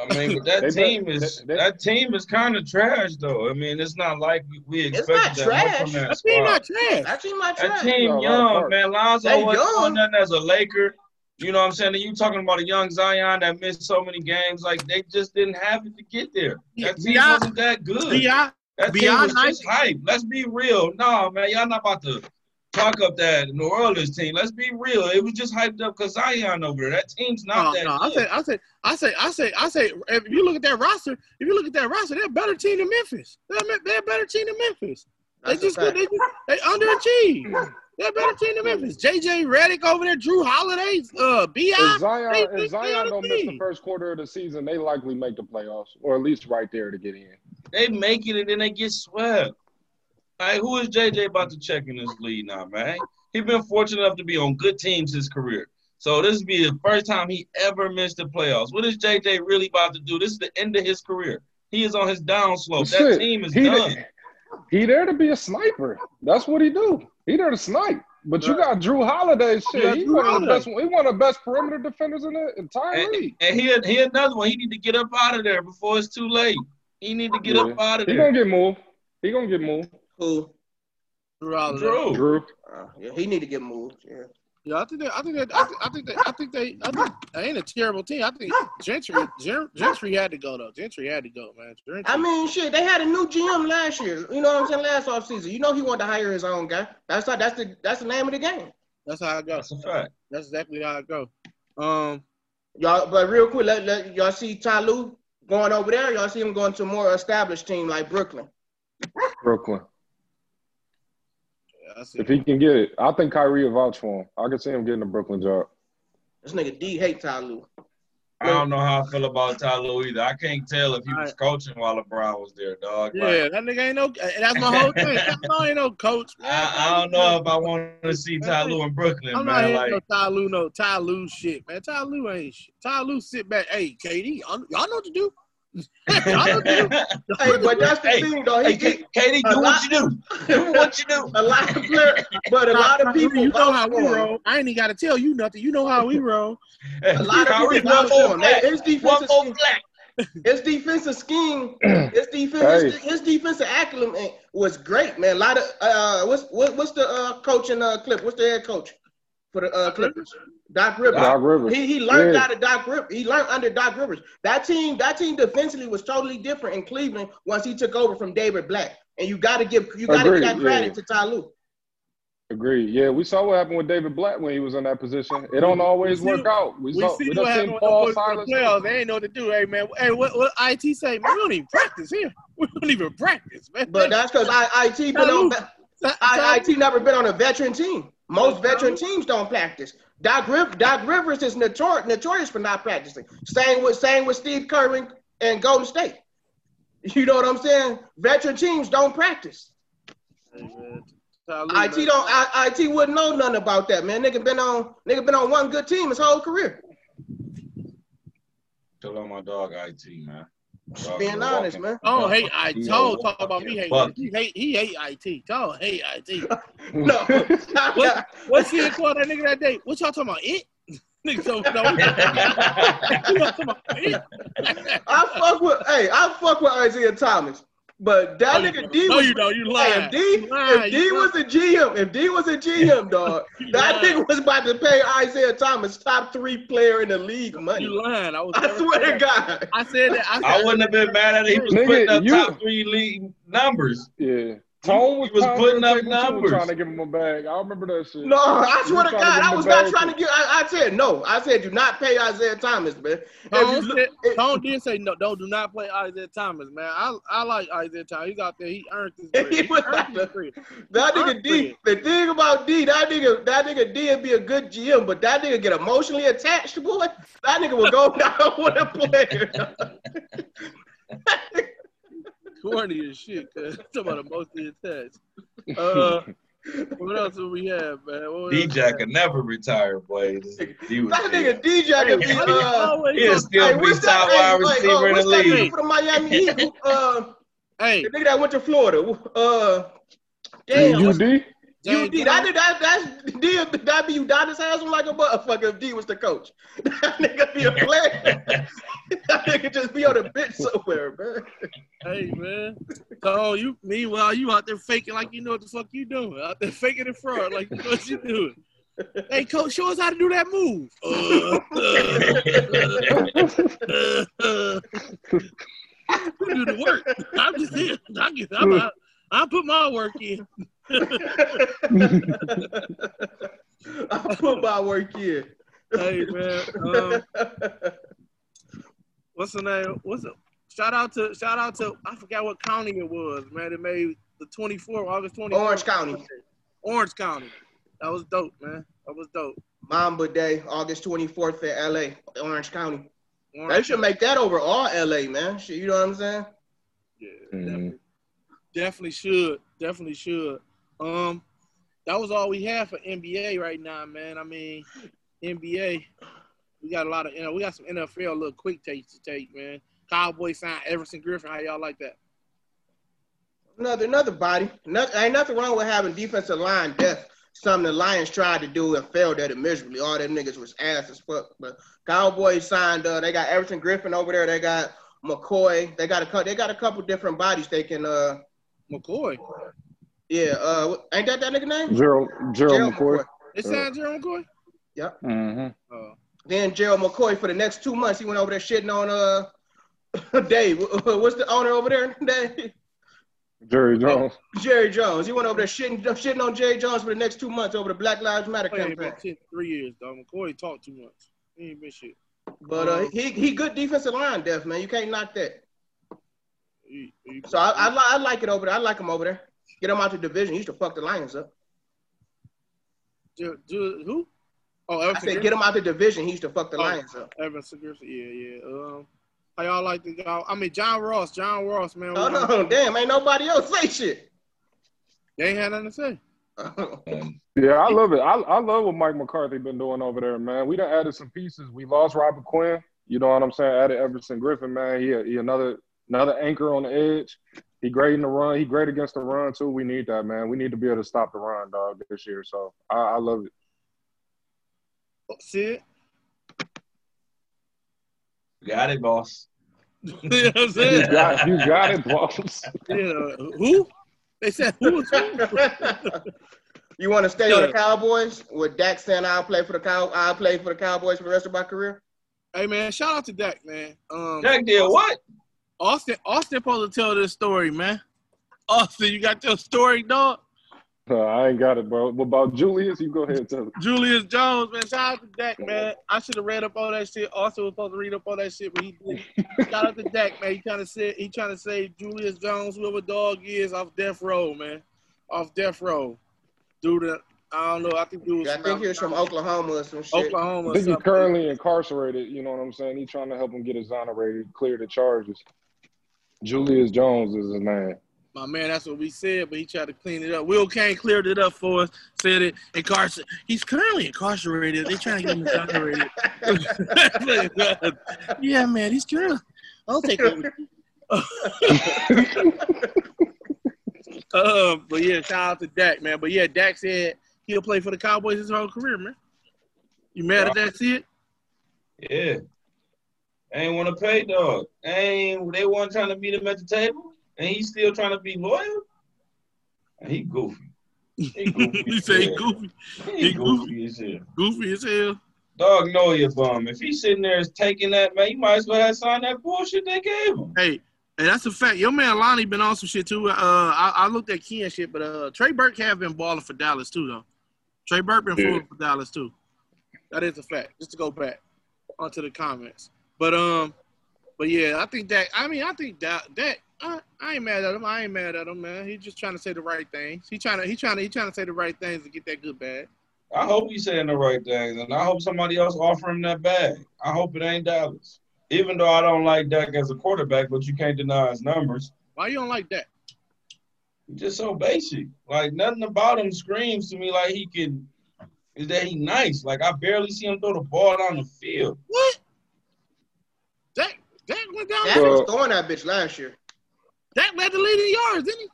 I mean, but that team is they, that team is kind of trash, though. I mean, it's not like we expected that from that, that team not trash. That team not trash. That team young, man. Lonzo wasn't nothing as a Laker. You know what I'm saying? You talking about a young Zion that missed so many games, like they just didn't have it to get there. That team beyond, wasn't that good. Beyond, that team was just hype. Let's be real. No, man, y'all not about to talk up that New Orleans team. Let's be real. It was just hyped up because Zion over there. That team's not no, that. No, good. I say, I say, I say, I say, I say. If you look at that roster, if you look at that roster, they're a better team than Memphis. They're, they're a better team than Memphis. They just, they just they underachieve. They're a better team than Memphis. JJ Redick over there, Jrue Holiday, uh, Bi. If Zion, they, if Zion don't miss the first quarter of the season, they likely make the playoffs, or at least right there to get in. They make it and then they get swept. Hey, who is JJ about to check in this league now, man? He's been fortunate enough to be on good teams his career. So this will be the first time he ever missed the playoffs. What is JJ really about to do? This is the end of his career. He is on his downslope. That team is he done. There, he there to be a sniper. That's what he do. He there to snipe. But you got Jrue Holiday. Shit, he one of the best. He one of the best perimeter defenders in the entire and, league. And he he another one. He need to get up out of there before it's too late. He need to get yeah. up out of there. He gonna get moved. He gonna get moved. Who? Jrue. Jrue. Jrue. Uh, yeah, he need to get moved. Yeah. Yeah, I think they, I think they, I think, I think they, I think they, I think they ain't a terrible team. I think Gentry, Gentry had to go though. Gentry had to go, man. Gentry. I mean, shit, they had a new GM last year. You know what I'm saying? Last offseason. You know he wanted to hire his own guy. That's how. That's the. That's the name of the game. That's how it goes. That's a fact. That's exactly how it goes. Um, y'all, but real quick, let, let y'all see Ty Lue going over there. Y'all see him going to a more established team like Brooklyn. Brooklyn if he can get it, I think Kyrie will vouch for him. I can see him getting a Brooklyn job. This nigga D hate Ty Lue. I don't know how I feel about Ty Lue either. I can't tell if he was coaching while LeBron was there, dog. Yeah, like, that nigga ain't no. Eh, that's my whole thing. I ain't no coach. I, I, don't know if I want to see Ty Lue in Brooklyn, I'm man. not like, no Ty Lue, no Ty Lue shit, man. Ty Lue ain't shit. Ty Lue sit back. Hey, KD, y'all know what to do hey, but that's the hey, thing, though. He, hey, KD, do what you do. Do what you do. A lot of players, but a lot of people. You know how we roll. I ain't even got to tell you nothing. You know how we roll. a lot of people vouch for him. His defensive scheme, his defensive scheme, his defense, hey. his defensive acumen was great, man. A lot of uh, what's what, what's the uh, coaching uh, clip? What's the head coach for the uh, Clippers? Doc Rivers. Doc Rivers. He, he learned yeah. out of Doc Rivers. He learned under Doc Rivers. That team, that team defensively was totally different in Cleveland once he took over from David Blatt. And you got to give you got to give that credit yeah. to Ty Lue. Agreed. Yeah, we saw what happened with David Blatt when he was in that position. It don't always work out. We, we saw, see we what happened Paul Silas. The playoffs. They ain't know what to do. Hey man, hey, what, what IT say? Man, we don't even practice here. We don't even practice, man. But that's because IT been on. IT never been on a veteran team. Most veteran teams don't practice. Doc, Riv- Doc Rivers is notor- notorious for not practicing. Same with same with Steve Kerr and, and Golden State. You know what I'm saying? Veteran teams don't practice. Hey, IT don't. I, IT wouldn't know nothing about that, man. Nigga been on. Nigga been on one good team his whole career. Tell on my dog IT, man. Just being honest, man. Oh, hey, I told talk about me hate. He hate he hate IT. Told hate IT. no. what, what's he called that nigga that day? What y'all talking about? It? Nigga so no. I fuck with hey, I fuck with Isaiah Thomas. But that oh, nigga D was, no, you know, you lying. If D, if D was a GM, if D was a GM, dog, that nigga was about to pay Isaiah Thomas top three player in the league money. You lying? I, was I swear to God. I said that. I, said I wouldn't have been mad at it. He was nigga, putting up you, top three league numbers. Yeah. Tone was, was putting up numbers. Trying to give him a bag. I remember that shit. No, I swear to God, I was not trying to get. I, I, said no. I said do not pay Isaiah Thomas, man. Tone, said, it, Tone did say no. Don't do not play Isaiah Thomas, man. I I like Isaiah Thomas. He's out there. He earned his. He was earned his that nigga D. The thing about D, that nigga, that nigga D would be a good GM, but that nigga get emotionally attached, boy. That nigga will go down with a player corny as shit. Cause talking about emotionally attached. Uh, what else do we have, man? DJ can never retire, boy. That nigga DJ can be. Uh, he'll still hey, be top wide receiver uh, in the league. For the Miami Heat, uh, hey, the nigga that went to Florida. Uh, damn. UD. UD. That, that, that, that's D. That be Udonis Haslem like a motherfucker. If D was the coach, that nigga be a player. that nigga just be on the bench somewhere, man. Hey man. So you meanwhile you out there faking like you know what the fuck you doing. Out there faking the fraud like you know what you doing. Hey coach, show us how to do that move. do the work. I'm just here. I get, I'm, I, I put my work in. I put my work in. Hey man. Um, what's the name? What's it? Shout out to shout out to I forgot what county it was, man. It made the 24th, August 24th. Orange County. Orange County. That was dope, man. That was dope. Mamba Day, August 24th at LA, Orange County. Orange they should County. make that over all LA, man. You know what I'm saying? Yeah, mm-hmm. definitely. definitely should. Definitely should. Um, that was all we have for NBA right now, man. I mean, NBA, we got a lot of, you know, we got some NFL little quick takes to take, man. Cowboys signed Everson Griffen. How y'all like that? Another another body. Nothing, ain't nothing wrong with having defensive line depth. Something the Lions tried to do and failed at it miserably. All them niggas was ass as fuck. But Cowboys signed. Uh, they got Everson Griffen over there. They got McCoy. They got a they got a couple different bodies they can. Uh, McCoy. Yeah. Uh, ain't that that nigga name? Gerald Gerald, Gerald McCoy. McCoy. They signed Gerald McCoy. Yep. Mm-hmm. Uh, then Gerald McCoy for the next two months, he went over there shitting on uh Dave. What's the owner over there? Dave? Jerry Jones. Jerry Jones. He went over there shitting, shitting on Jerry Jones for the next two months over the Black Lives Matter campaign. Been three years, dog. McCoy talked too much. He ain't been shit. But uh, he he good defensive line, def man. You can't knock that. so I, I, I like it over there. I like him over there. Get him out the division. He used to fuck the Lions up. Do, do, who? Oh, Evan I said get him out the division. He used to fuck the oh, Lions up. Evan Segura, yeah, yeah. Um, how y'all like the guy? I mean, John Ross. John Ross, man. Oh no, damn! Ain't nobody else say shit. They ain't had nothing to say. yeah, I love it. I, I love what Mike McCarthy been doing over there, man. We done added some pieces. We lost Robert Quinn. You know what I'm saying? Added Everson Griffen, man. He, he another another anchor on the edge. He great in the run. He great against the run too. We need that, man. We need to be able to stop the run, dog, this year. So I, I love it. See it. Got it, boss. you know what I'm saying? You got, you got it, boss. Yeah. Who? They said who? you want to stay with the Cowboys? With Dak saying I'll play for the Cow, I'll play for the Cowboys for the rest of my career. Hey man, shout out to Dak, man. Um, Dak did what? Austin, Austin supposed to tell this story, man. Austin, you got your story, dog. Uh, I ain't got it, bro. What about Julius? You go ahead and tell it. Julius Jones, man. Shout out to Dak, man. I should have read up all that shit. Austin was supposed to read up all that shit, but he didn't. Shout out to Dak, man. He trying to say he trying to say Julius Jones, whoever dog is, off death row, man. Off death row. Dude, uh, I don't know. I think dude was. I think he was from Oklahoma or some shit. Oklahoma. I think he's currently incarcerated. You know what I'm saying? He's trying to help him get exonerated, clear the charges. Julius Jones is his name. My man, that's what we said, but he tried to clean it up. Will Kane cleared it up for us, said it incarcerated. He's currently incarcerated. They're trying to get him exonerated. yeah, man, he's currently. I'll take it. uh, but yeah, shout out to Dak, man. But yeah, Dak said he'll play for the Cowboys his whole career, man. You mad at that shit? Yeah. Ain't want to pay, dog. ain't they weren't trying to meet him at the table? and he's still trying to be loyal. He goofy. He goofy. you say goofy. He, he goofy, goofy as hell. Goofy as hell. Dog know you bum. If he's sitting there taking that, man, you might as well have signed that bullshit they gave him. Hey, and that's a fact. Your man Lonnie been on some shit too. Uh, I, I looked at Key and shit, but uh, Trey Burke have been balling for Dallas too, though. Trey Burke been yeah. for Dallas too. That is a fact. Just to go back onto the comments, but um, but yeah, I think that. I mean, I think that that I, I ain't mad at him. I ain't mad at him, man. He's just trying to say the right things. He trying to he trying to he trying to say the right things to get that good bag. I hope he's saying the right things, and I hope somebody else offer him that bag. I hope it ain't Dallas. Even though I don't like Dak as a quarterback, but you can't deny his numbers. Why you don't like that? Just so basic. Like nothing about him screams to me like he can. Is that he nice? Like I barely see him throw the ball down the field. What? Dak Dak went down. Dak was throwing that bitch last year. That led the lead in yards, didn't he?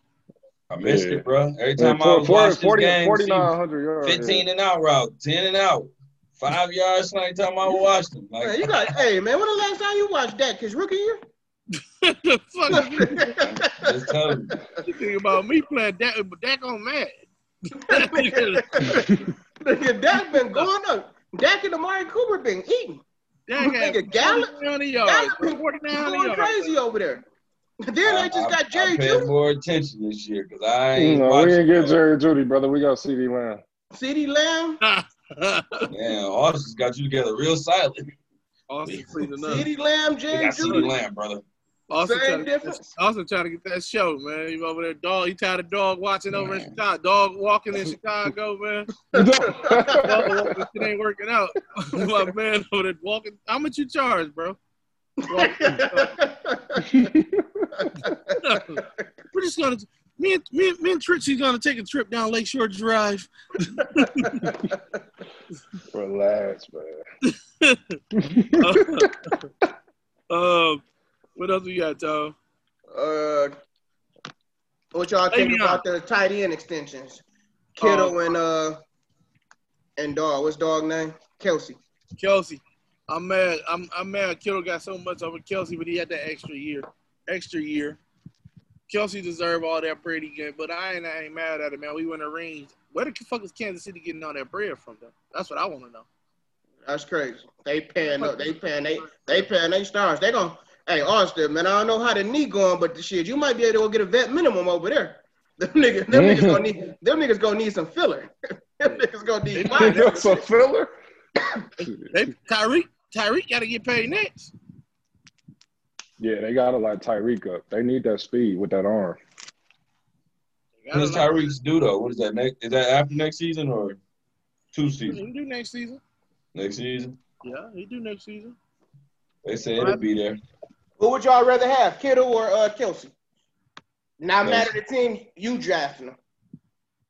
I missed yeah. it, bro. Every time yeah, I watched 40, this game, 4900 yards, 15 yeah. and out route, 10 and out, five yards. Every time I watched him, like man, you got, hey man, when the last time you watched Dak? His rookie year. Just tell him. You think about me playing Dak, but Dak on mad. Nigga, Dak been going up. Dak and Amari Cooper been eating. Dak nigga Gallup, Gallup been going crazy over there. Then I, just got Jerry Jeudy. more attention this year because I ain't. No, we ain't get Jerry Jeudy, brother. We got CeeDee Lamb. CeeDee Lamb. yeah, Austin's got you together real silent. Austin clean enough. CeeDee Lamb, Jerry Jeudy. CeeDee Lamb, brother. Also Same difference. also trying to get that show, man. You over there, dog. He tired of dog watching over in Chicago. Dog walking in Chicago, man. dog shit ain't working out. My man over there walking. How much you charge, bro? We're just gonna me and me, me and Trixie's gonna take a trip down Lakeshore Drive. Relax, man. uh, uh, what else we got, Tom? Uh, what y'all think hey, about the tight end extensions? Kittle uh, and uh and dog. What's dog name? Kelce. Kelce. I'm mad. I'm I'm mad. Kittle got so much over Kelce, but he had that extra year. Extra year. Kelce deserve all that bread he get, but I ain't, I ain't mad at it, man. We win a ring. Where the fuck is Kansas City getting all that bread from, though? That's what I want to know. That's crazy. They paying up. They paying they they paying they stars. They gonna hey Austin, man. I don't know how the knee going, but the shit, you might be able to go get a vet minimum over there. Them niggas, them niggas gonna need them niggas gonna need some filler. them niggas gonna need some filler. they Tyreek Tyreek gotta get paid next. Yeah, they gotta like Tyreek up. They need that speed with that arm. What does Tyreek do though? What is that next? Is that after next season or two seasons? He do next season. Next season. Yeah, he do next season. They say it'll be there. Who would y'all rather have, Kittle or uh, Kelce? Not matter the team you drafting them.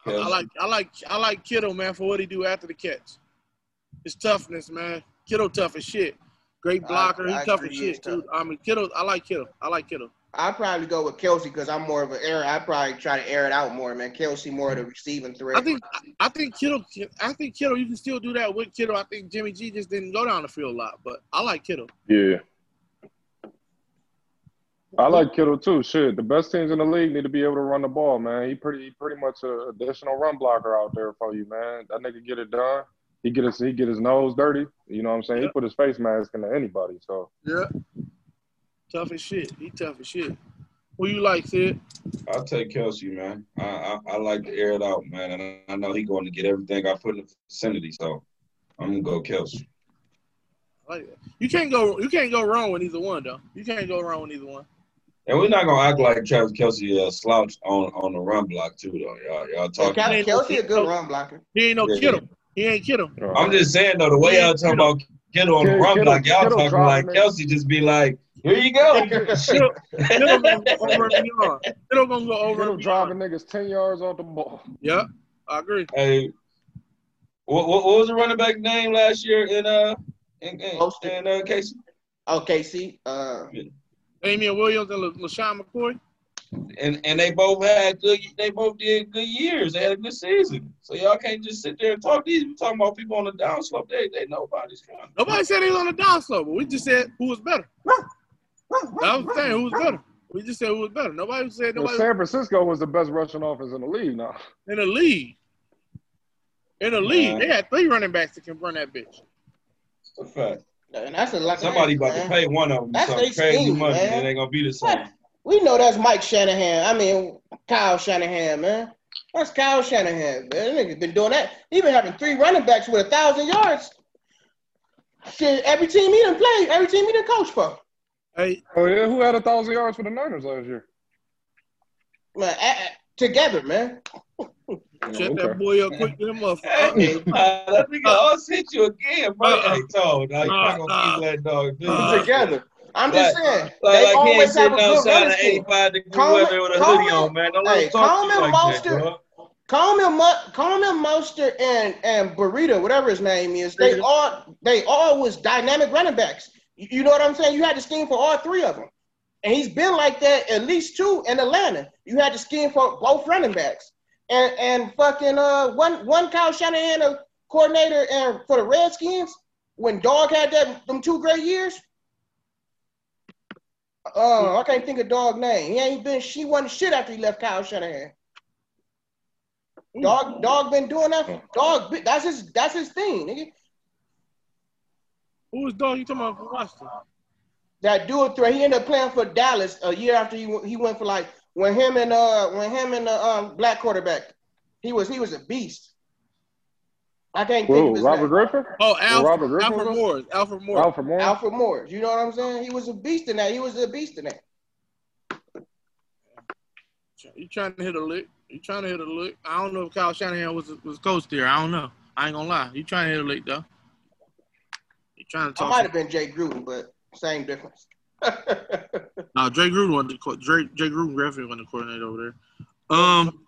I like I like I like Kittle, man, for what he do after the catch. His toughness, man. Kittle tough as shit. Great blocker. He's tough as shit too. I mean, Kittle. I like Kittle. I like Kittle. I'd probably go with Kelce because I'm more of an air. I probably try to air it out more, man. Kelce more of the receiving threat. I think I think Kittle. I think Kittle. You can still do that with Kittle. I think Jimmy G just didn't go down the field a lot, but I like Kittle. Yeah. I like Kittle too. Shit, the best teams in the league need to be able to run the ball, man. He pretty pretty much a additional run blocker out there for you, man. That nigga get it done. He get his he get his nose dirty. You know what I'm saying? Yeah. He put his face mask into anybody. So yeah, tough as shit. He tough as shit. Who you like, Sid? I'll take Kelce, man. I, I, I like to air it out, man, and I know he going to get everything I put in the vicinity. So I'm gonna go Kelce. Like you can't go you can't go wrong with either one though. You can't go wrong with either one. And we're not gonna act like Travis Kelce a slouch on, on the run block too, though. Y'all, y'all talking. Hey, Kelce a good run blocker. He ain't no yeah. Kittle. He ain't Kittle. I'm just saying though, the way y'all talking about Kittle on the run block, y'all Kittle talking like Kelce just be like, here you go. Kittle, Kittle gonna go over beyond. Kittle gonna go over. Kittle driving niggas ten yards off the ball. Yeah, I agree. Hey, what, what, what was the running back name last year in uh in, in, in uh, Casey? Oh, Casey. Uh. Yeah. Damien Williams and LeSean McCoy. And and they both had good. They both did good years. They had a good season. So y'all can't just sit there and talk. These we talking about people on the downslope. They they nobody's trying. Nobody said he was on the downslope. We just said who was better. I was saying who was better. We just said who was better. Nobody said nobody. Well, San Francisco was the best rushing offense in the league now. In the league. In the league, they had three running backs that can run that bitch. That's a fact. And that's a lot. Somebody about man. to pay one of them that's some crazy scheme, money, man. and they gonna be the same. We know that's Mike Shanahan. I mean Kyle Shanahan, man. That's Kyle Shanahan, man. That nigga been doing that. He been having three running backs with a thousand yards. Shit, every team he done play, every team he done coach for. Hey, oh yeah, who had a thousand yards for the Niners last year? Man, together, man. Shut okay. that boy up quick to the motherfucker. Hey, uh, that nigga always hit you again, bro. Uh, hey, told, now you not gonna keep that dog do uh, Together. I'm just like, saying. Like, they like always he ain't sitting outside of 85 degree weather with a hoodie on, man. Don't hey, talk to like Monster, that, Call him, call him Monster and and Burrito, whatever his name is. They all they all was dynamic running backs. You know what I'm saying? You had to scheme for all three of them, and he's been like that at least two in Atlanta. You had to scheme for both running backs and and fucking uh one one Kyle Shanahan a coordinator and for the Redskins when Dog had that them two great years. Uh, I can't think of dog name. He ain't been she wasn't shit after he left Kyle Shanahan. Dog dog been doing that. Dog that's his that's his thing, nigga. Who was dog you talking about Washington? That dude threat. He ended up playing for Dallas a year after he he went for like when him and uh when him and the um black quarterback, he was he was a beast. I can't Whoa, think of Robert name. Griffin. Oh, Alfred, Robert Griffin Alfred Morris. Alfred Morris. Alfred Morris. Alfred Morris. You know what I'm saying? He was a beast in that. He was a beast in that. You trying to hit a lick? You trying to hit a lick? I don't know if Kyle Shanahan was was coach there. I don't know. I ain't gonna lie. You trying to hit a lick though? You trying to talk? I might have been Jay Gruden, but same difference. no, Jay Gruden was the Drake. Jay Gruden definitely was the coordinator over there. Um,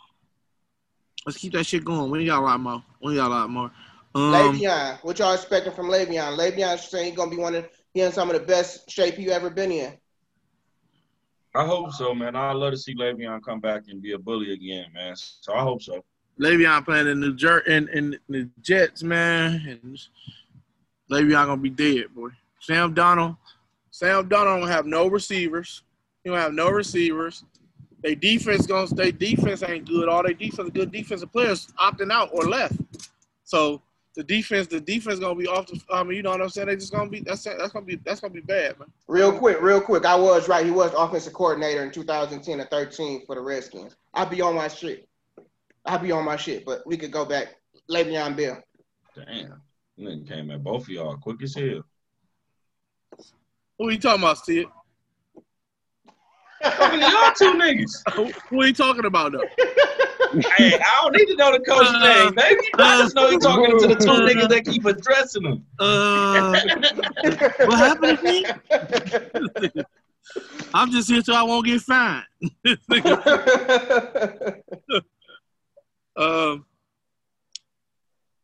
let's keep that shit going. We got a lot more. We got a lot more. Um, Le'Veon, what y'all expecting from Le'Veon? Le'Veon saying he's gonna be one of he in some of the best shape you ever been in. I hope so, man. I'd love to see Le'Veon come back and be a bully again, man. So I hope so. Le'Veon playing in the Jer- in, in the Jets, man, and Le'Veon gonna be dead, boy. Sam Darnold, Sam Darnold don't have no receivers. He don't have no receivers. They defense gonna stay defense ain't good. All they defense good defensive players opting out or left. So the defense, the defense gonna be off the. I mean, you know what I'm saying? They just gonna be that's that's gonna be that's gonna be bad, man. Real quick, real quick. I was right. He was offensive coordinator in 2010 and 13 for the Redskins. I'd be on my shit. I'd be on my shit. But we could go back. Le'Veon Bell. Damn, nigga came at both of y'all quick as hell. Who are you talking about, Sid? Talking to y'all two niggas. Who are you talking about though? hey, I don't need to know the coach's uh, name, baby. I just know he's talking to the two uh, niggas that keep addressing him. Uh, what happened to me? I'm just here so I won't get fined. um,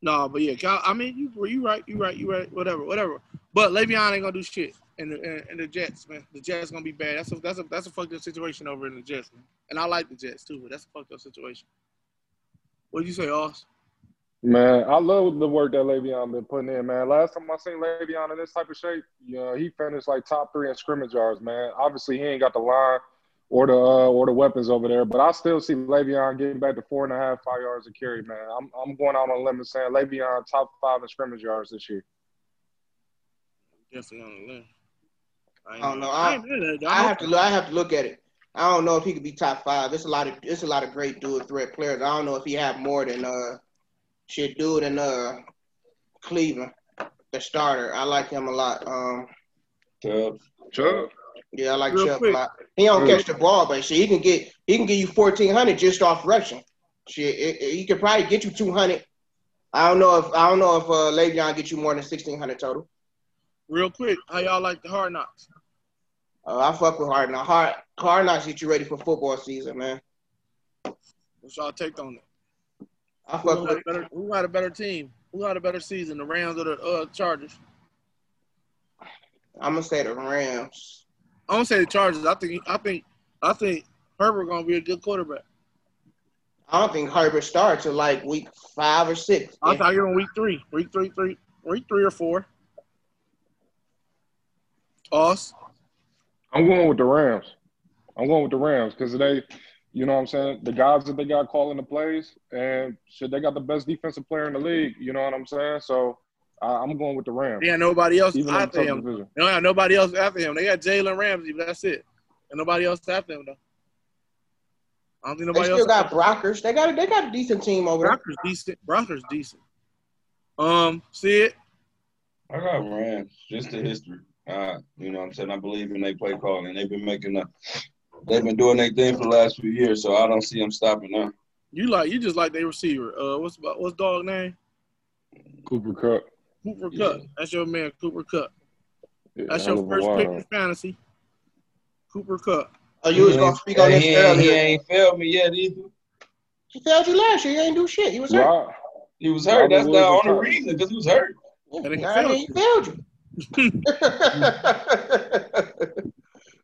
no, but yeah, I mean, you you right, you right, you right, whatever, whatever. But Le'Veon ain't gonna do shit and the and the Jets, man. The Jets gonna be bad. That's a that's a that's a fucked up situation over in the Jets, man. And I like the Jets too, but that's a fucked up situation. What'd you say, Oz? Man, I love the work that Le'Veon been putting in, man. Last time I seen Le'Veon in this type of shape, you know, he finished like top three in scrimmage yards, man. Obviously, he ain't got the line or the uh, or the weapons over there, but I still see Le'Veon getting back to four and a half, five yards a carry, man. I'm I'm going out on a limb and saying Le'Veon top five in scrimmage yards this year. Definitely on a limb. I, don't know. I, I, have to look. I have to look at it. I don't know if he could be top five. There's a lot of there's a lot of great dual threat players. I don't know if he have more than uh shit dude in uh Cleveland, the starter. I like him a lot. Um, Chubb. Chubb. Yeah, I like Real Chubb quick. a lot. He don't catch the ball, but shit, he can get he can give you fourteen hundred just off rushing. Shit, it, it, he could probably get you two hundred. I don't know if I don't know if uh, Le'Veon get you more than sixteen hundred total. Real quick, how y'all like the hard knocks? Uh, I fuck with hard knocks. Hard, hard knocks get you ready for football season, man. What's y'all take on it? I fuck who, with better, who had a better team? Who had a better season, the Rams or the uh, Chargers? I'm gonna say the Rams. I'm gonna say the Chargers. I think I think I think Herbert gonna be a good quarterback. I don't think Herbert starts till like week five or six. I thought you're on week three, week three, three, week three or four. Us? I'm going with the Rams. I'm going with the Rams because they, you know what I'm saying, the guys that they got calling the plays, and shit, they got the best defensive player in the league. You know what I'm saying? So I, am going with the Rams. Yeah, nobody else Even after him. Division. No, nobody else after him. They got Jalen Ramsey, but that's it. And nobody else after him though. I don't think nobody they still else got Brockers. They got a, they got a decent team over Brockers there. decent. Brockers decent. Um, see it. I got Rams. Just the history. Uh, you know what I'm saying? I believe in their play calling. They've been making a, they've been doing their thing for the last few years, so I don't see them stopping now. You like you just like their receiver. Uh what's what's dog name? Cooper Kupp. Cooper yeah. Kupp. That's your man, Cooper Kupp. Yeah, That's your first pick in fantasy. Cooper Kupp. Oh, you was gonna speak on this he earlier. He ain't failed me yet either. He failed you last year. He ain't do shit. He was hurt. Wow. He was hurt. That's the only reason because he was hurt. Yeah, he failed you.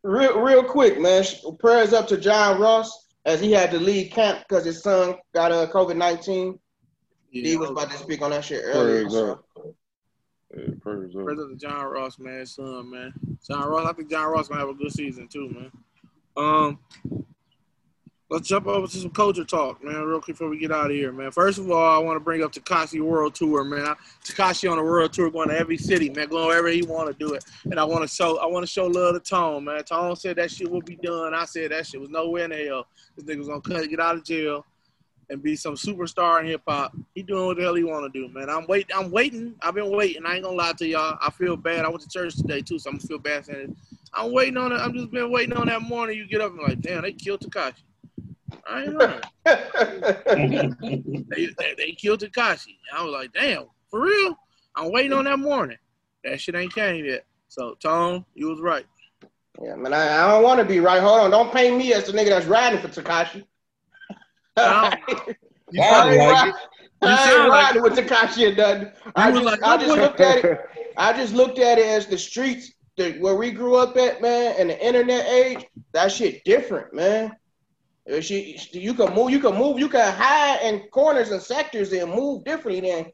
real, real quick, man. Prayers up to John Ross as he had to leave camp because his son got a uh, COVID nineteen. Yeah. He was about to speak on that shit earlier. Prayers so. up. Yeah, prayers up. Prayers up to John Ross, man. Son, man. John Ross. I think John Ross gonna have a good season too, man. Um, Let's jump over to some culture talk, man, real quick before we get out of here, man. First of all, I want to bring up Tekashi World Tour, man. Tekashi on a world tour, going to every city, man, going wherever he want to do it. And I want to show, I want to show love to Tone, man. Tone said that shit will be done. I said that shit was nowhere in the hell. This nigga was gonna cut, get out of jail, and be some superstar in hip hop. He doing what the hell he want to do, man. I'm waiting. I'm waiting. I've been waiting. I ain't gonna lie to y'all. I feel bad. I went to church today too, so I'm gonna feel bad saying it. I'm waiting on it. I'm just been waiting on that morning. You get up and like, damn, they killed Tekashi. I know. they, they, they killed Tekashi. I was like, damn, for real? I'm waiting on that morning. That shit ain't came yet. So, Tom, you was right. Yeah, man, I, I don't want to be right. Hold on. Don't paint me as the nigga that's riding for Tekashi. you I ain't, like I ain't riding like with Tekashi and nothing. I just, like, I just looked at it. I just looked at it as the streets the, where we grew up at, man, and the internet age. That shit different, man. She, you can move, you can move, you can hide in corners and sectors and move differently than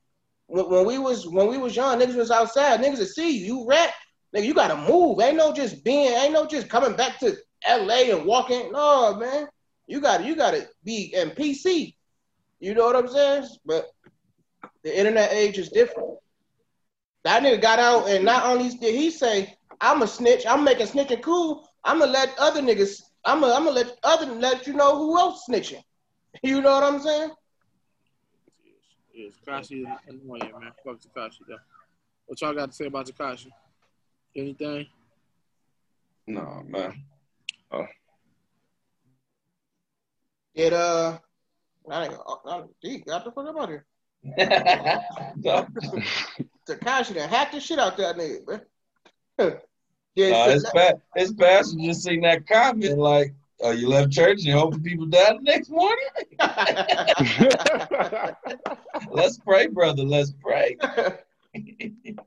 when, when we was when we was young. Niggas was outside. Niggas would see you. You rap, nigga. You gotta move. Ain't no just being. Ain't no just coming back to L.A. and walking. No, man. You got to you got to be in PC. You know what I'm saying? But the internet age is different. That nigga got out and not only did he say, "I'm a snitch. I'm making snitching cool. I'm gonna let other niggas. I'm gonna, I'm gonna let other than let you know who else snitching." You know what I'm saying? Yes, Tekashi is annoying, man. Fuck Tekashi though. What y'all got to say about Tekashi? Anything? No, man. Oh. It uh, I ain't, I, I, got the fuck up out here. Tekashi done hacked the shit out that nigga, man. yeah, uh, it's bad. It's bad. You just seen that comment like, "Oh, you left church and you hoping people die the next morning." Let's pray, brother. Let's pray.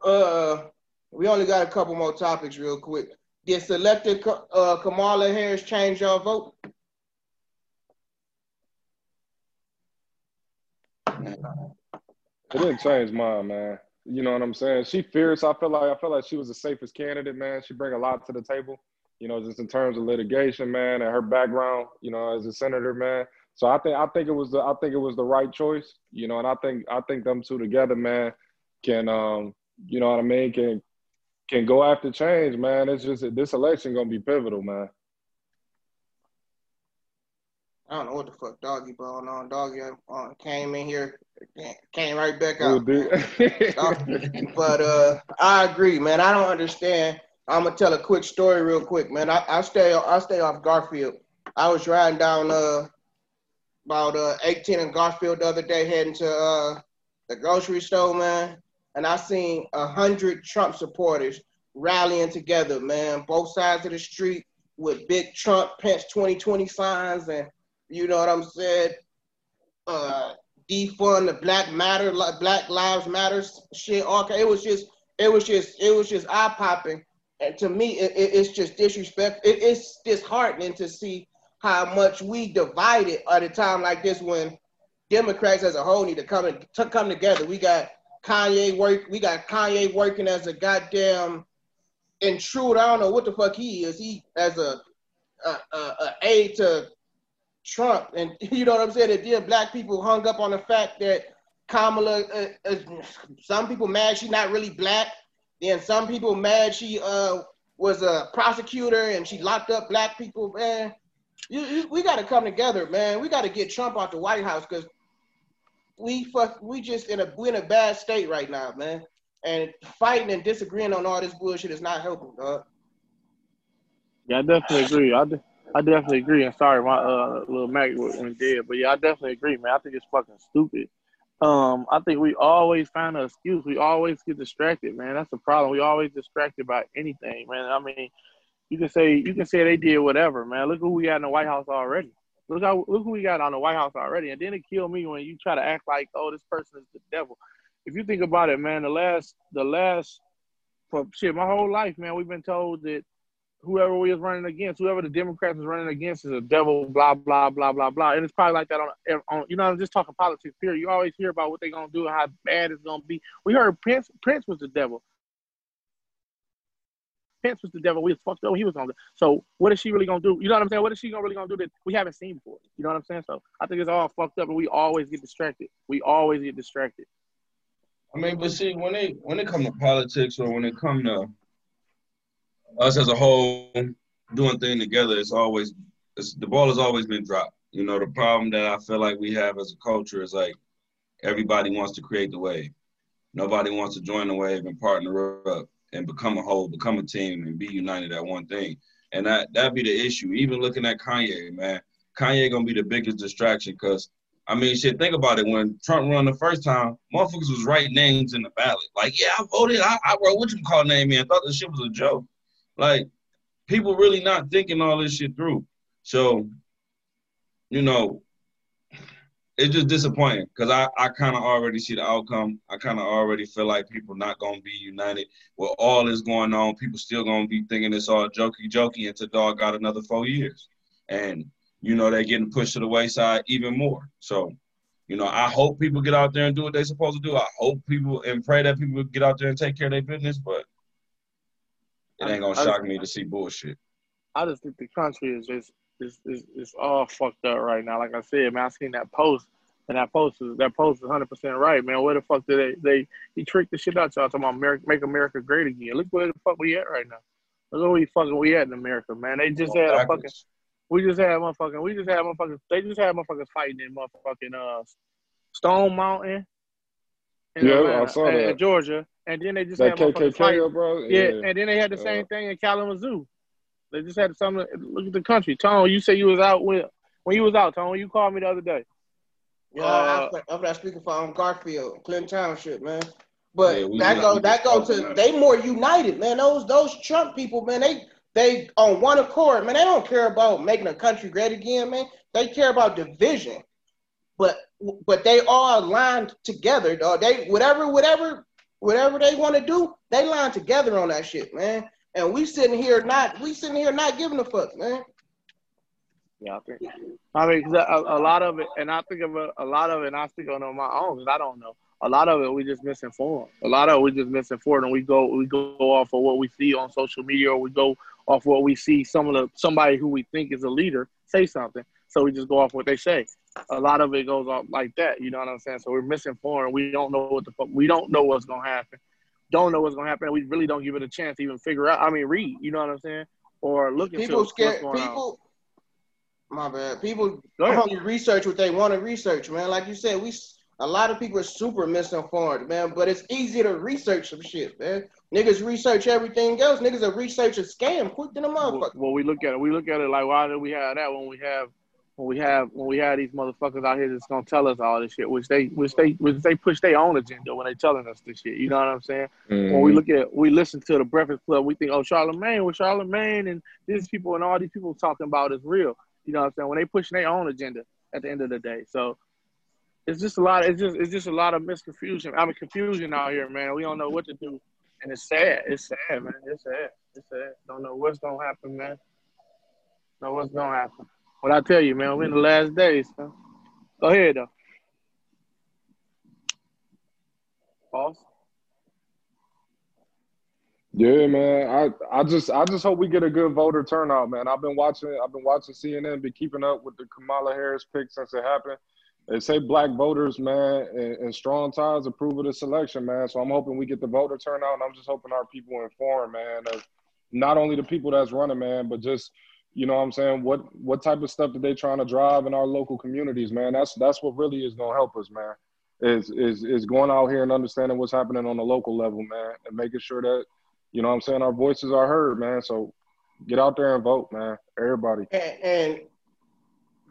uh, we only got a couple more topics, real quick. Did selected uh, Kamala Harris change your vote? It didn't change mine, man. You know what I'm saying? She fierce. I feel like I feel like she was the safest candidate, man. She bring a lot to the table. You know, just in terms of litigation, man, and her background. You know, as a senator, man. So I think I think it was the I think it was the right choice. You know, and I think I think them two together, man, can um, you know what I mean, can can go after change, man. It's just this election gonna be pivotal, man. I don't know what the fuck Doggy blowing on. Doggy uh, came in here, came right back out. but uh, I agree, man. I don't understand. I'm gonna tell a quick story real quick, man. I, I stay I stay off Garfield. I was riding down uh about uh 18 in Garfield the other day, heading to uh the grocery store, man, and I seen a hundred Trump supporters rallying together, man, both sides of the street with big Trump Pence 2020 signs and you know what I'm saying? Uh, defund the Black Matter, Black Lives Matters shit. Okay, it was just, it was just, it was just eye popping, and to me, it, it, it's just disrespect. It, it's disheartening to see how much we divided at a time like this when Democrats as a whole need to come and to come together. We got Kanye work, we got Kanye working as a goddamn intruder. I don't know what the fuck he is. He as a, a, a, a aide to Trump, and you know what I'm saying. And then black people hung up on the fact that Kamala. Uh, uh, some people mad she's not really black. Then some people mad she uh, was a prosecutor and she locked up black people. Man, you, you, we got to come together, man. We got to get Trump out the White House because we fuck, we just in a we in a bad state right now, man. And fighting and disagreeing on all this bullshit is not helping, dog. Yeah, I definitely agree. I, de- I definitely agree. And sorry, my uh, little Mac went dead, but yeah, I definitely agree, man. I think it's fucking stupid. Um, I think we always find an excuse. We always get distracted, man. That's the problem. We always distracted by anything, man. I mean, you can say you can say they did whatever, man. Look who we got in the White House already. Look how look who we got on the White House already. And then it killed me when you try to act like, oh, this person is the devil. If you think about it, man, the last the last for shit, my whole life, man, we've been told that whoever we was running against, whoever the Democrats is running against is a devil, blah, blah, blah, blah, blah. And it's probably like that on, on you know, I'm just talking politics, period. You always hear about what they're going to do and how bad it's going to be. We heard Prince, Pence was the devil. Pence was the devil. We was fucked up. He was on the. So what is she really gonna do? You know what I'm saying? What is she gonna really gonna do that we haven't seen before? You know what I'm saying? So I think it's all fucked up, and we always get distracted. We always get distracted. I mean, but see, when they when it come to politics or when it come to us as a whole doing thing together, it's always it's, the ball has always been dropped. You know, the problem that I feel like we have as a culture is like everybody wants to create the wave. Nobody wants to join the wave and partner up and become a whole, become a team, and be united at one thing. And that that be the issue. Even looking at Kanye, man, Kanye gonna be the biggest distraction because I mean, shit, think about it. When Trump run the first time, motherfuckers was writing names in the ballot. Like, yeah, I voted. I, I wrote what you call name in. I thought this shit was a joke. Like people really not thinking all this shit through. So, you know, it's just disappointing because I, I kind of already see the outcome. I kind of already feel like people not gonna be united with all this going on. People still gonna be thinking it's all jokey jokey until dog got another four years, and you know they're getting pushed to the wayside even more. So, you know, I hope people get out there and do what they're supposed to do. I hope people and pray that people get out there and take care of their business, but it ain't gonna shock me to see bullshit. I just think the country is just it's, it's, it's all fucked up right now. Like I said, man, I seen that post, and that post is that post is 100 percent right, man. Where the fuck did they they he tricked the shit out y'all talking about America, make America great again? Look where the fuck we at right now. Look where we fucking we at in America, man. They just had a fucking. We just had motherfucking. We just had motherfuckers. They just had motherfuckers fighting in motherfucking uh Stone Mountain. In yeah, Atlanta, I saw that. In Georgia, and then they just that had KKK, fighting. bro. Yeah. yeah. and then they had the same uh, thing in Kalamazoo. They just had some. Look at the country. Tone, you say you was out with when you was out. Tone, you called me the other day. Yeah, uh, I'm not speaking for um, Garfield, Clinton Township, man. But yeah, that go that go to they more united, man. Those those Trump people, man, they they on one accord, man. They don't care about making a country great again, man. They care about division. But but they all aligned together, dog. They whatever whatever whatever they want to do, they line together on that shit, man. And we sitting here not we sitting here not giving a fuck, man. Yeah, I think. I mean, cause a, a lot of it, and I think of a, a lot of it, and I speak on my own because I don't know. A lot of it we just misinformed. A lot of it we just misinformed, and we go we go off of what we see on social media, or we go off what we see some of the somebody who we think is a leader say something. So we just go off what they say. A lot of it goes off like that. You know what I'm saying? So we're misinformed. We don't know what the fuck. We don't know what's gonna happen. Don't know what's gonna happen. We really don't give it a chance to even figure out. I mean, read. You know what I'm saying? Or look into people scared. People. On. My bad. People only research what they want to research, man. Like you said, we a lot of people are super misinformed, man. But it's easy to research some shit, man. Niggas research everything else. Niggas are research a scam quick than a motherfucker. Well, we look at it. We look at it like, why do we have that when we have when we have when we have these motherfuckers out here that's gonna tell us all this shit, which they which they which they push their own agenda when they telling us this shit. You know what I'm saying? Mm-hmm. When we look at we listen to the Breakfast Club, we think, oh Charlemagne, with Charlemagne and these people and all these people talking about is real. You know what I'm saying? When they pushing their own agenda at the end of the day. So it's just a lot. It's just it's just a lot of misconfusion. I mean confusion out here, man. We don't know what to do, and it's sad. It's sad, man. It's sad. It's sad. Don't know what's gonna happen, man. Know what's gonna happen. What I tell you, man, we're in the last days. So. Go ahead, though. Boss. Yeah, man. I, I just I just hope we get a good voter turnout, man. I've been watching I've been watching CNN, been keeping up with the Kamala Harris pick since it happened. They say black voters, man, and, and strong ties approve of the selection, man. So I'm hoping we get the voter turnout, and I'm just hoping our people informed, man, of not only the people that's running, man, but just you know what I'm saying? What what type of stuff that they trying to drive in our local communities, man? That's that's what really is gonna help us, man. Is is is going out here and understanding what's happening on the local level, man, and making sure that, you know what I'm saying, our voices are heard, man. So get out there and vote, man. Everybody. And, and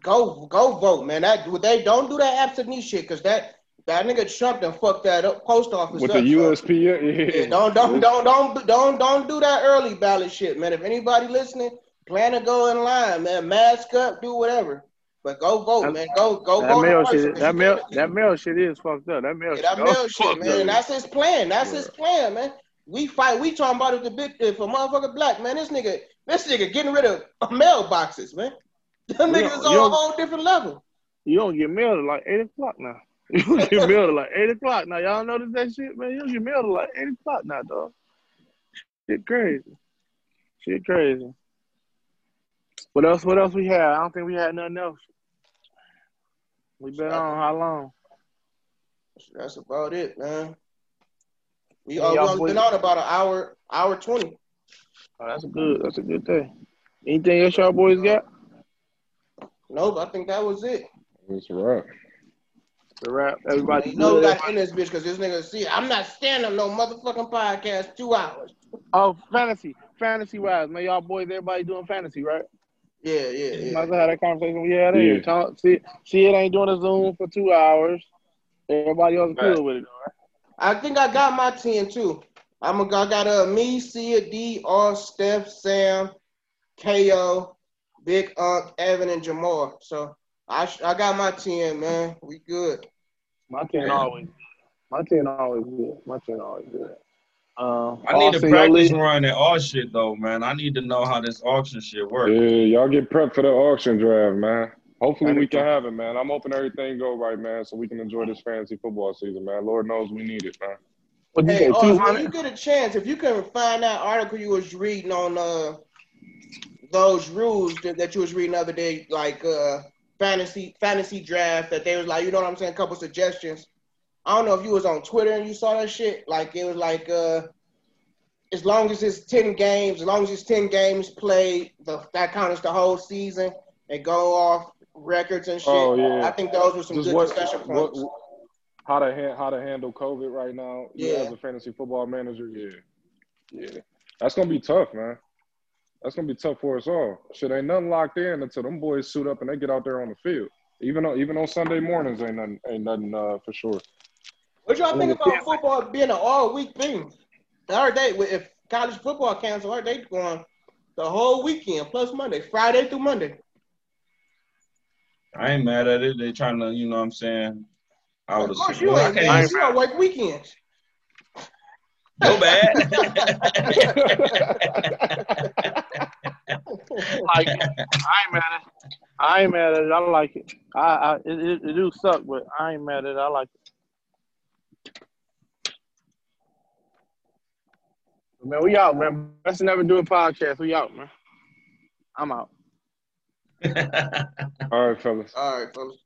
go go vote, man. That they don't do that absentee shit because that that nigga Trump done fucked that up, post office with up, the USP. Yeah. yeah. Don't don't don't don't don't don't do that early ballot shit, man. If anybody listening, plan to go in line, man. Mask up, do whatever. But go vote, that, man. Go go that vote. Mail shit, that mail that mail shit is fucked up. That mail yeah, shit. That mail shit, man. Up. That's his plan. That's yeah. his plan, man. We fight. We talking about it the big if a motherfucker black man. This nigga, this nigga getting rid of mailboxes, man. Them niggas on a whole different level. You don't get mail to like eight o'clock now. You don't get mail to like eight o'clock now. Y'all notice that shit, man. You don't get mail to like eight o'clock now, dog. Shit crazy. Shit crazy. What else? What else we had? I don't think we had nothing else. We been on how long? That's about it, man. We all been on about an hour, hour twenty. Oh, that's a good. That's a good day. Anything else y'all boys got? Nope, I think that was it. It's a wrap. The wrap. Everybody. You know we got in this bitch because this nigga see. I'm not standing no motherfucking podcast two hours. Oh, fantasy, fantasy wise, man. Y'all boys, everybody doing fantasy, right? Yeah, yeah, yeah. Might as well have that conversation we had yeah. here. Talk, see, see, it ain't doing a Zoom for two hours. Everybody else right. cool with it, right? I think I got my ten too. I'm a, I got a uh, me, Sia, D, R, Steph, Sam, Ko, Big Unc, Evan, and Jamar. So I I got my ten, man. We good. My ten always. My ten always good. My ten always good. Uh, I need to practice running all shit though, man. I need to know how this auction shit works. Yeah, y'all get prepped for the auction draft, man. Hopefully we can have it, man. I'm hoping everything go right, man, so we can enjoy this fantasy football season, man. Lord knows we need it, man. Hey, oh, when you get a chance, if you can find that article you was reading on uh those rules that, that you was reading the other day, like uh fantasy fantasy draft, that they was like, you know what I'm saying, a couple suggestions. I don't know if you was on Twitter and you saw that shit. Like it was like uh as long as it's ten games, as long as it's ten games played, the, that counts the whole season. and go off records and shit. Oh, yeah. I think those were some Just good what, discussion points. What, how to ha- how to handle COVID right now? Yeah, as a fantasy football manager, yeah, yeah, that's gonna be tough, man. That's gonna be tough for us all. Shit, ain't nothing locked in until them boys suit up and they get out there on the field. Even on even on Sunday mornings, ain't nothing ain't nothing uh, for sure. What y'all think about football being an all week thing? Are they if college football cancel? Are they going the whole weekend plus Monday, Friday through Monday? I ain't mad at it. They trying to, you know what I'm saying? I would of course, you ain't mad. You don't work weekends. No bad. like it. I ain't mad at it. I ain't mad at it. I like it. I, I it, it, it do suck, but I ain't mad at it. I like it. Man, we out, man. Let's never do a podcast. We out, man. I'm out. All right, fellas. All right, fellas.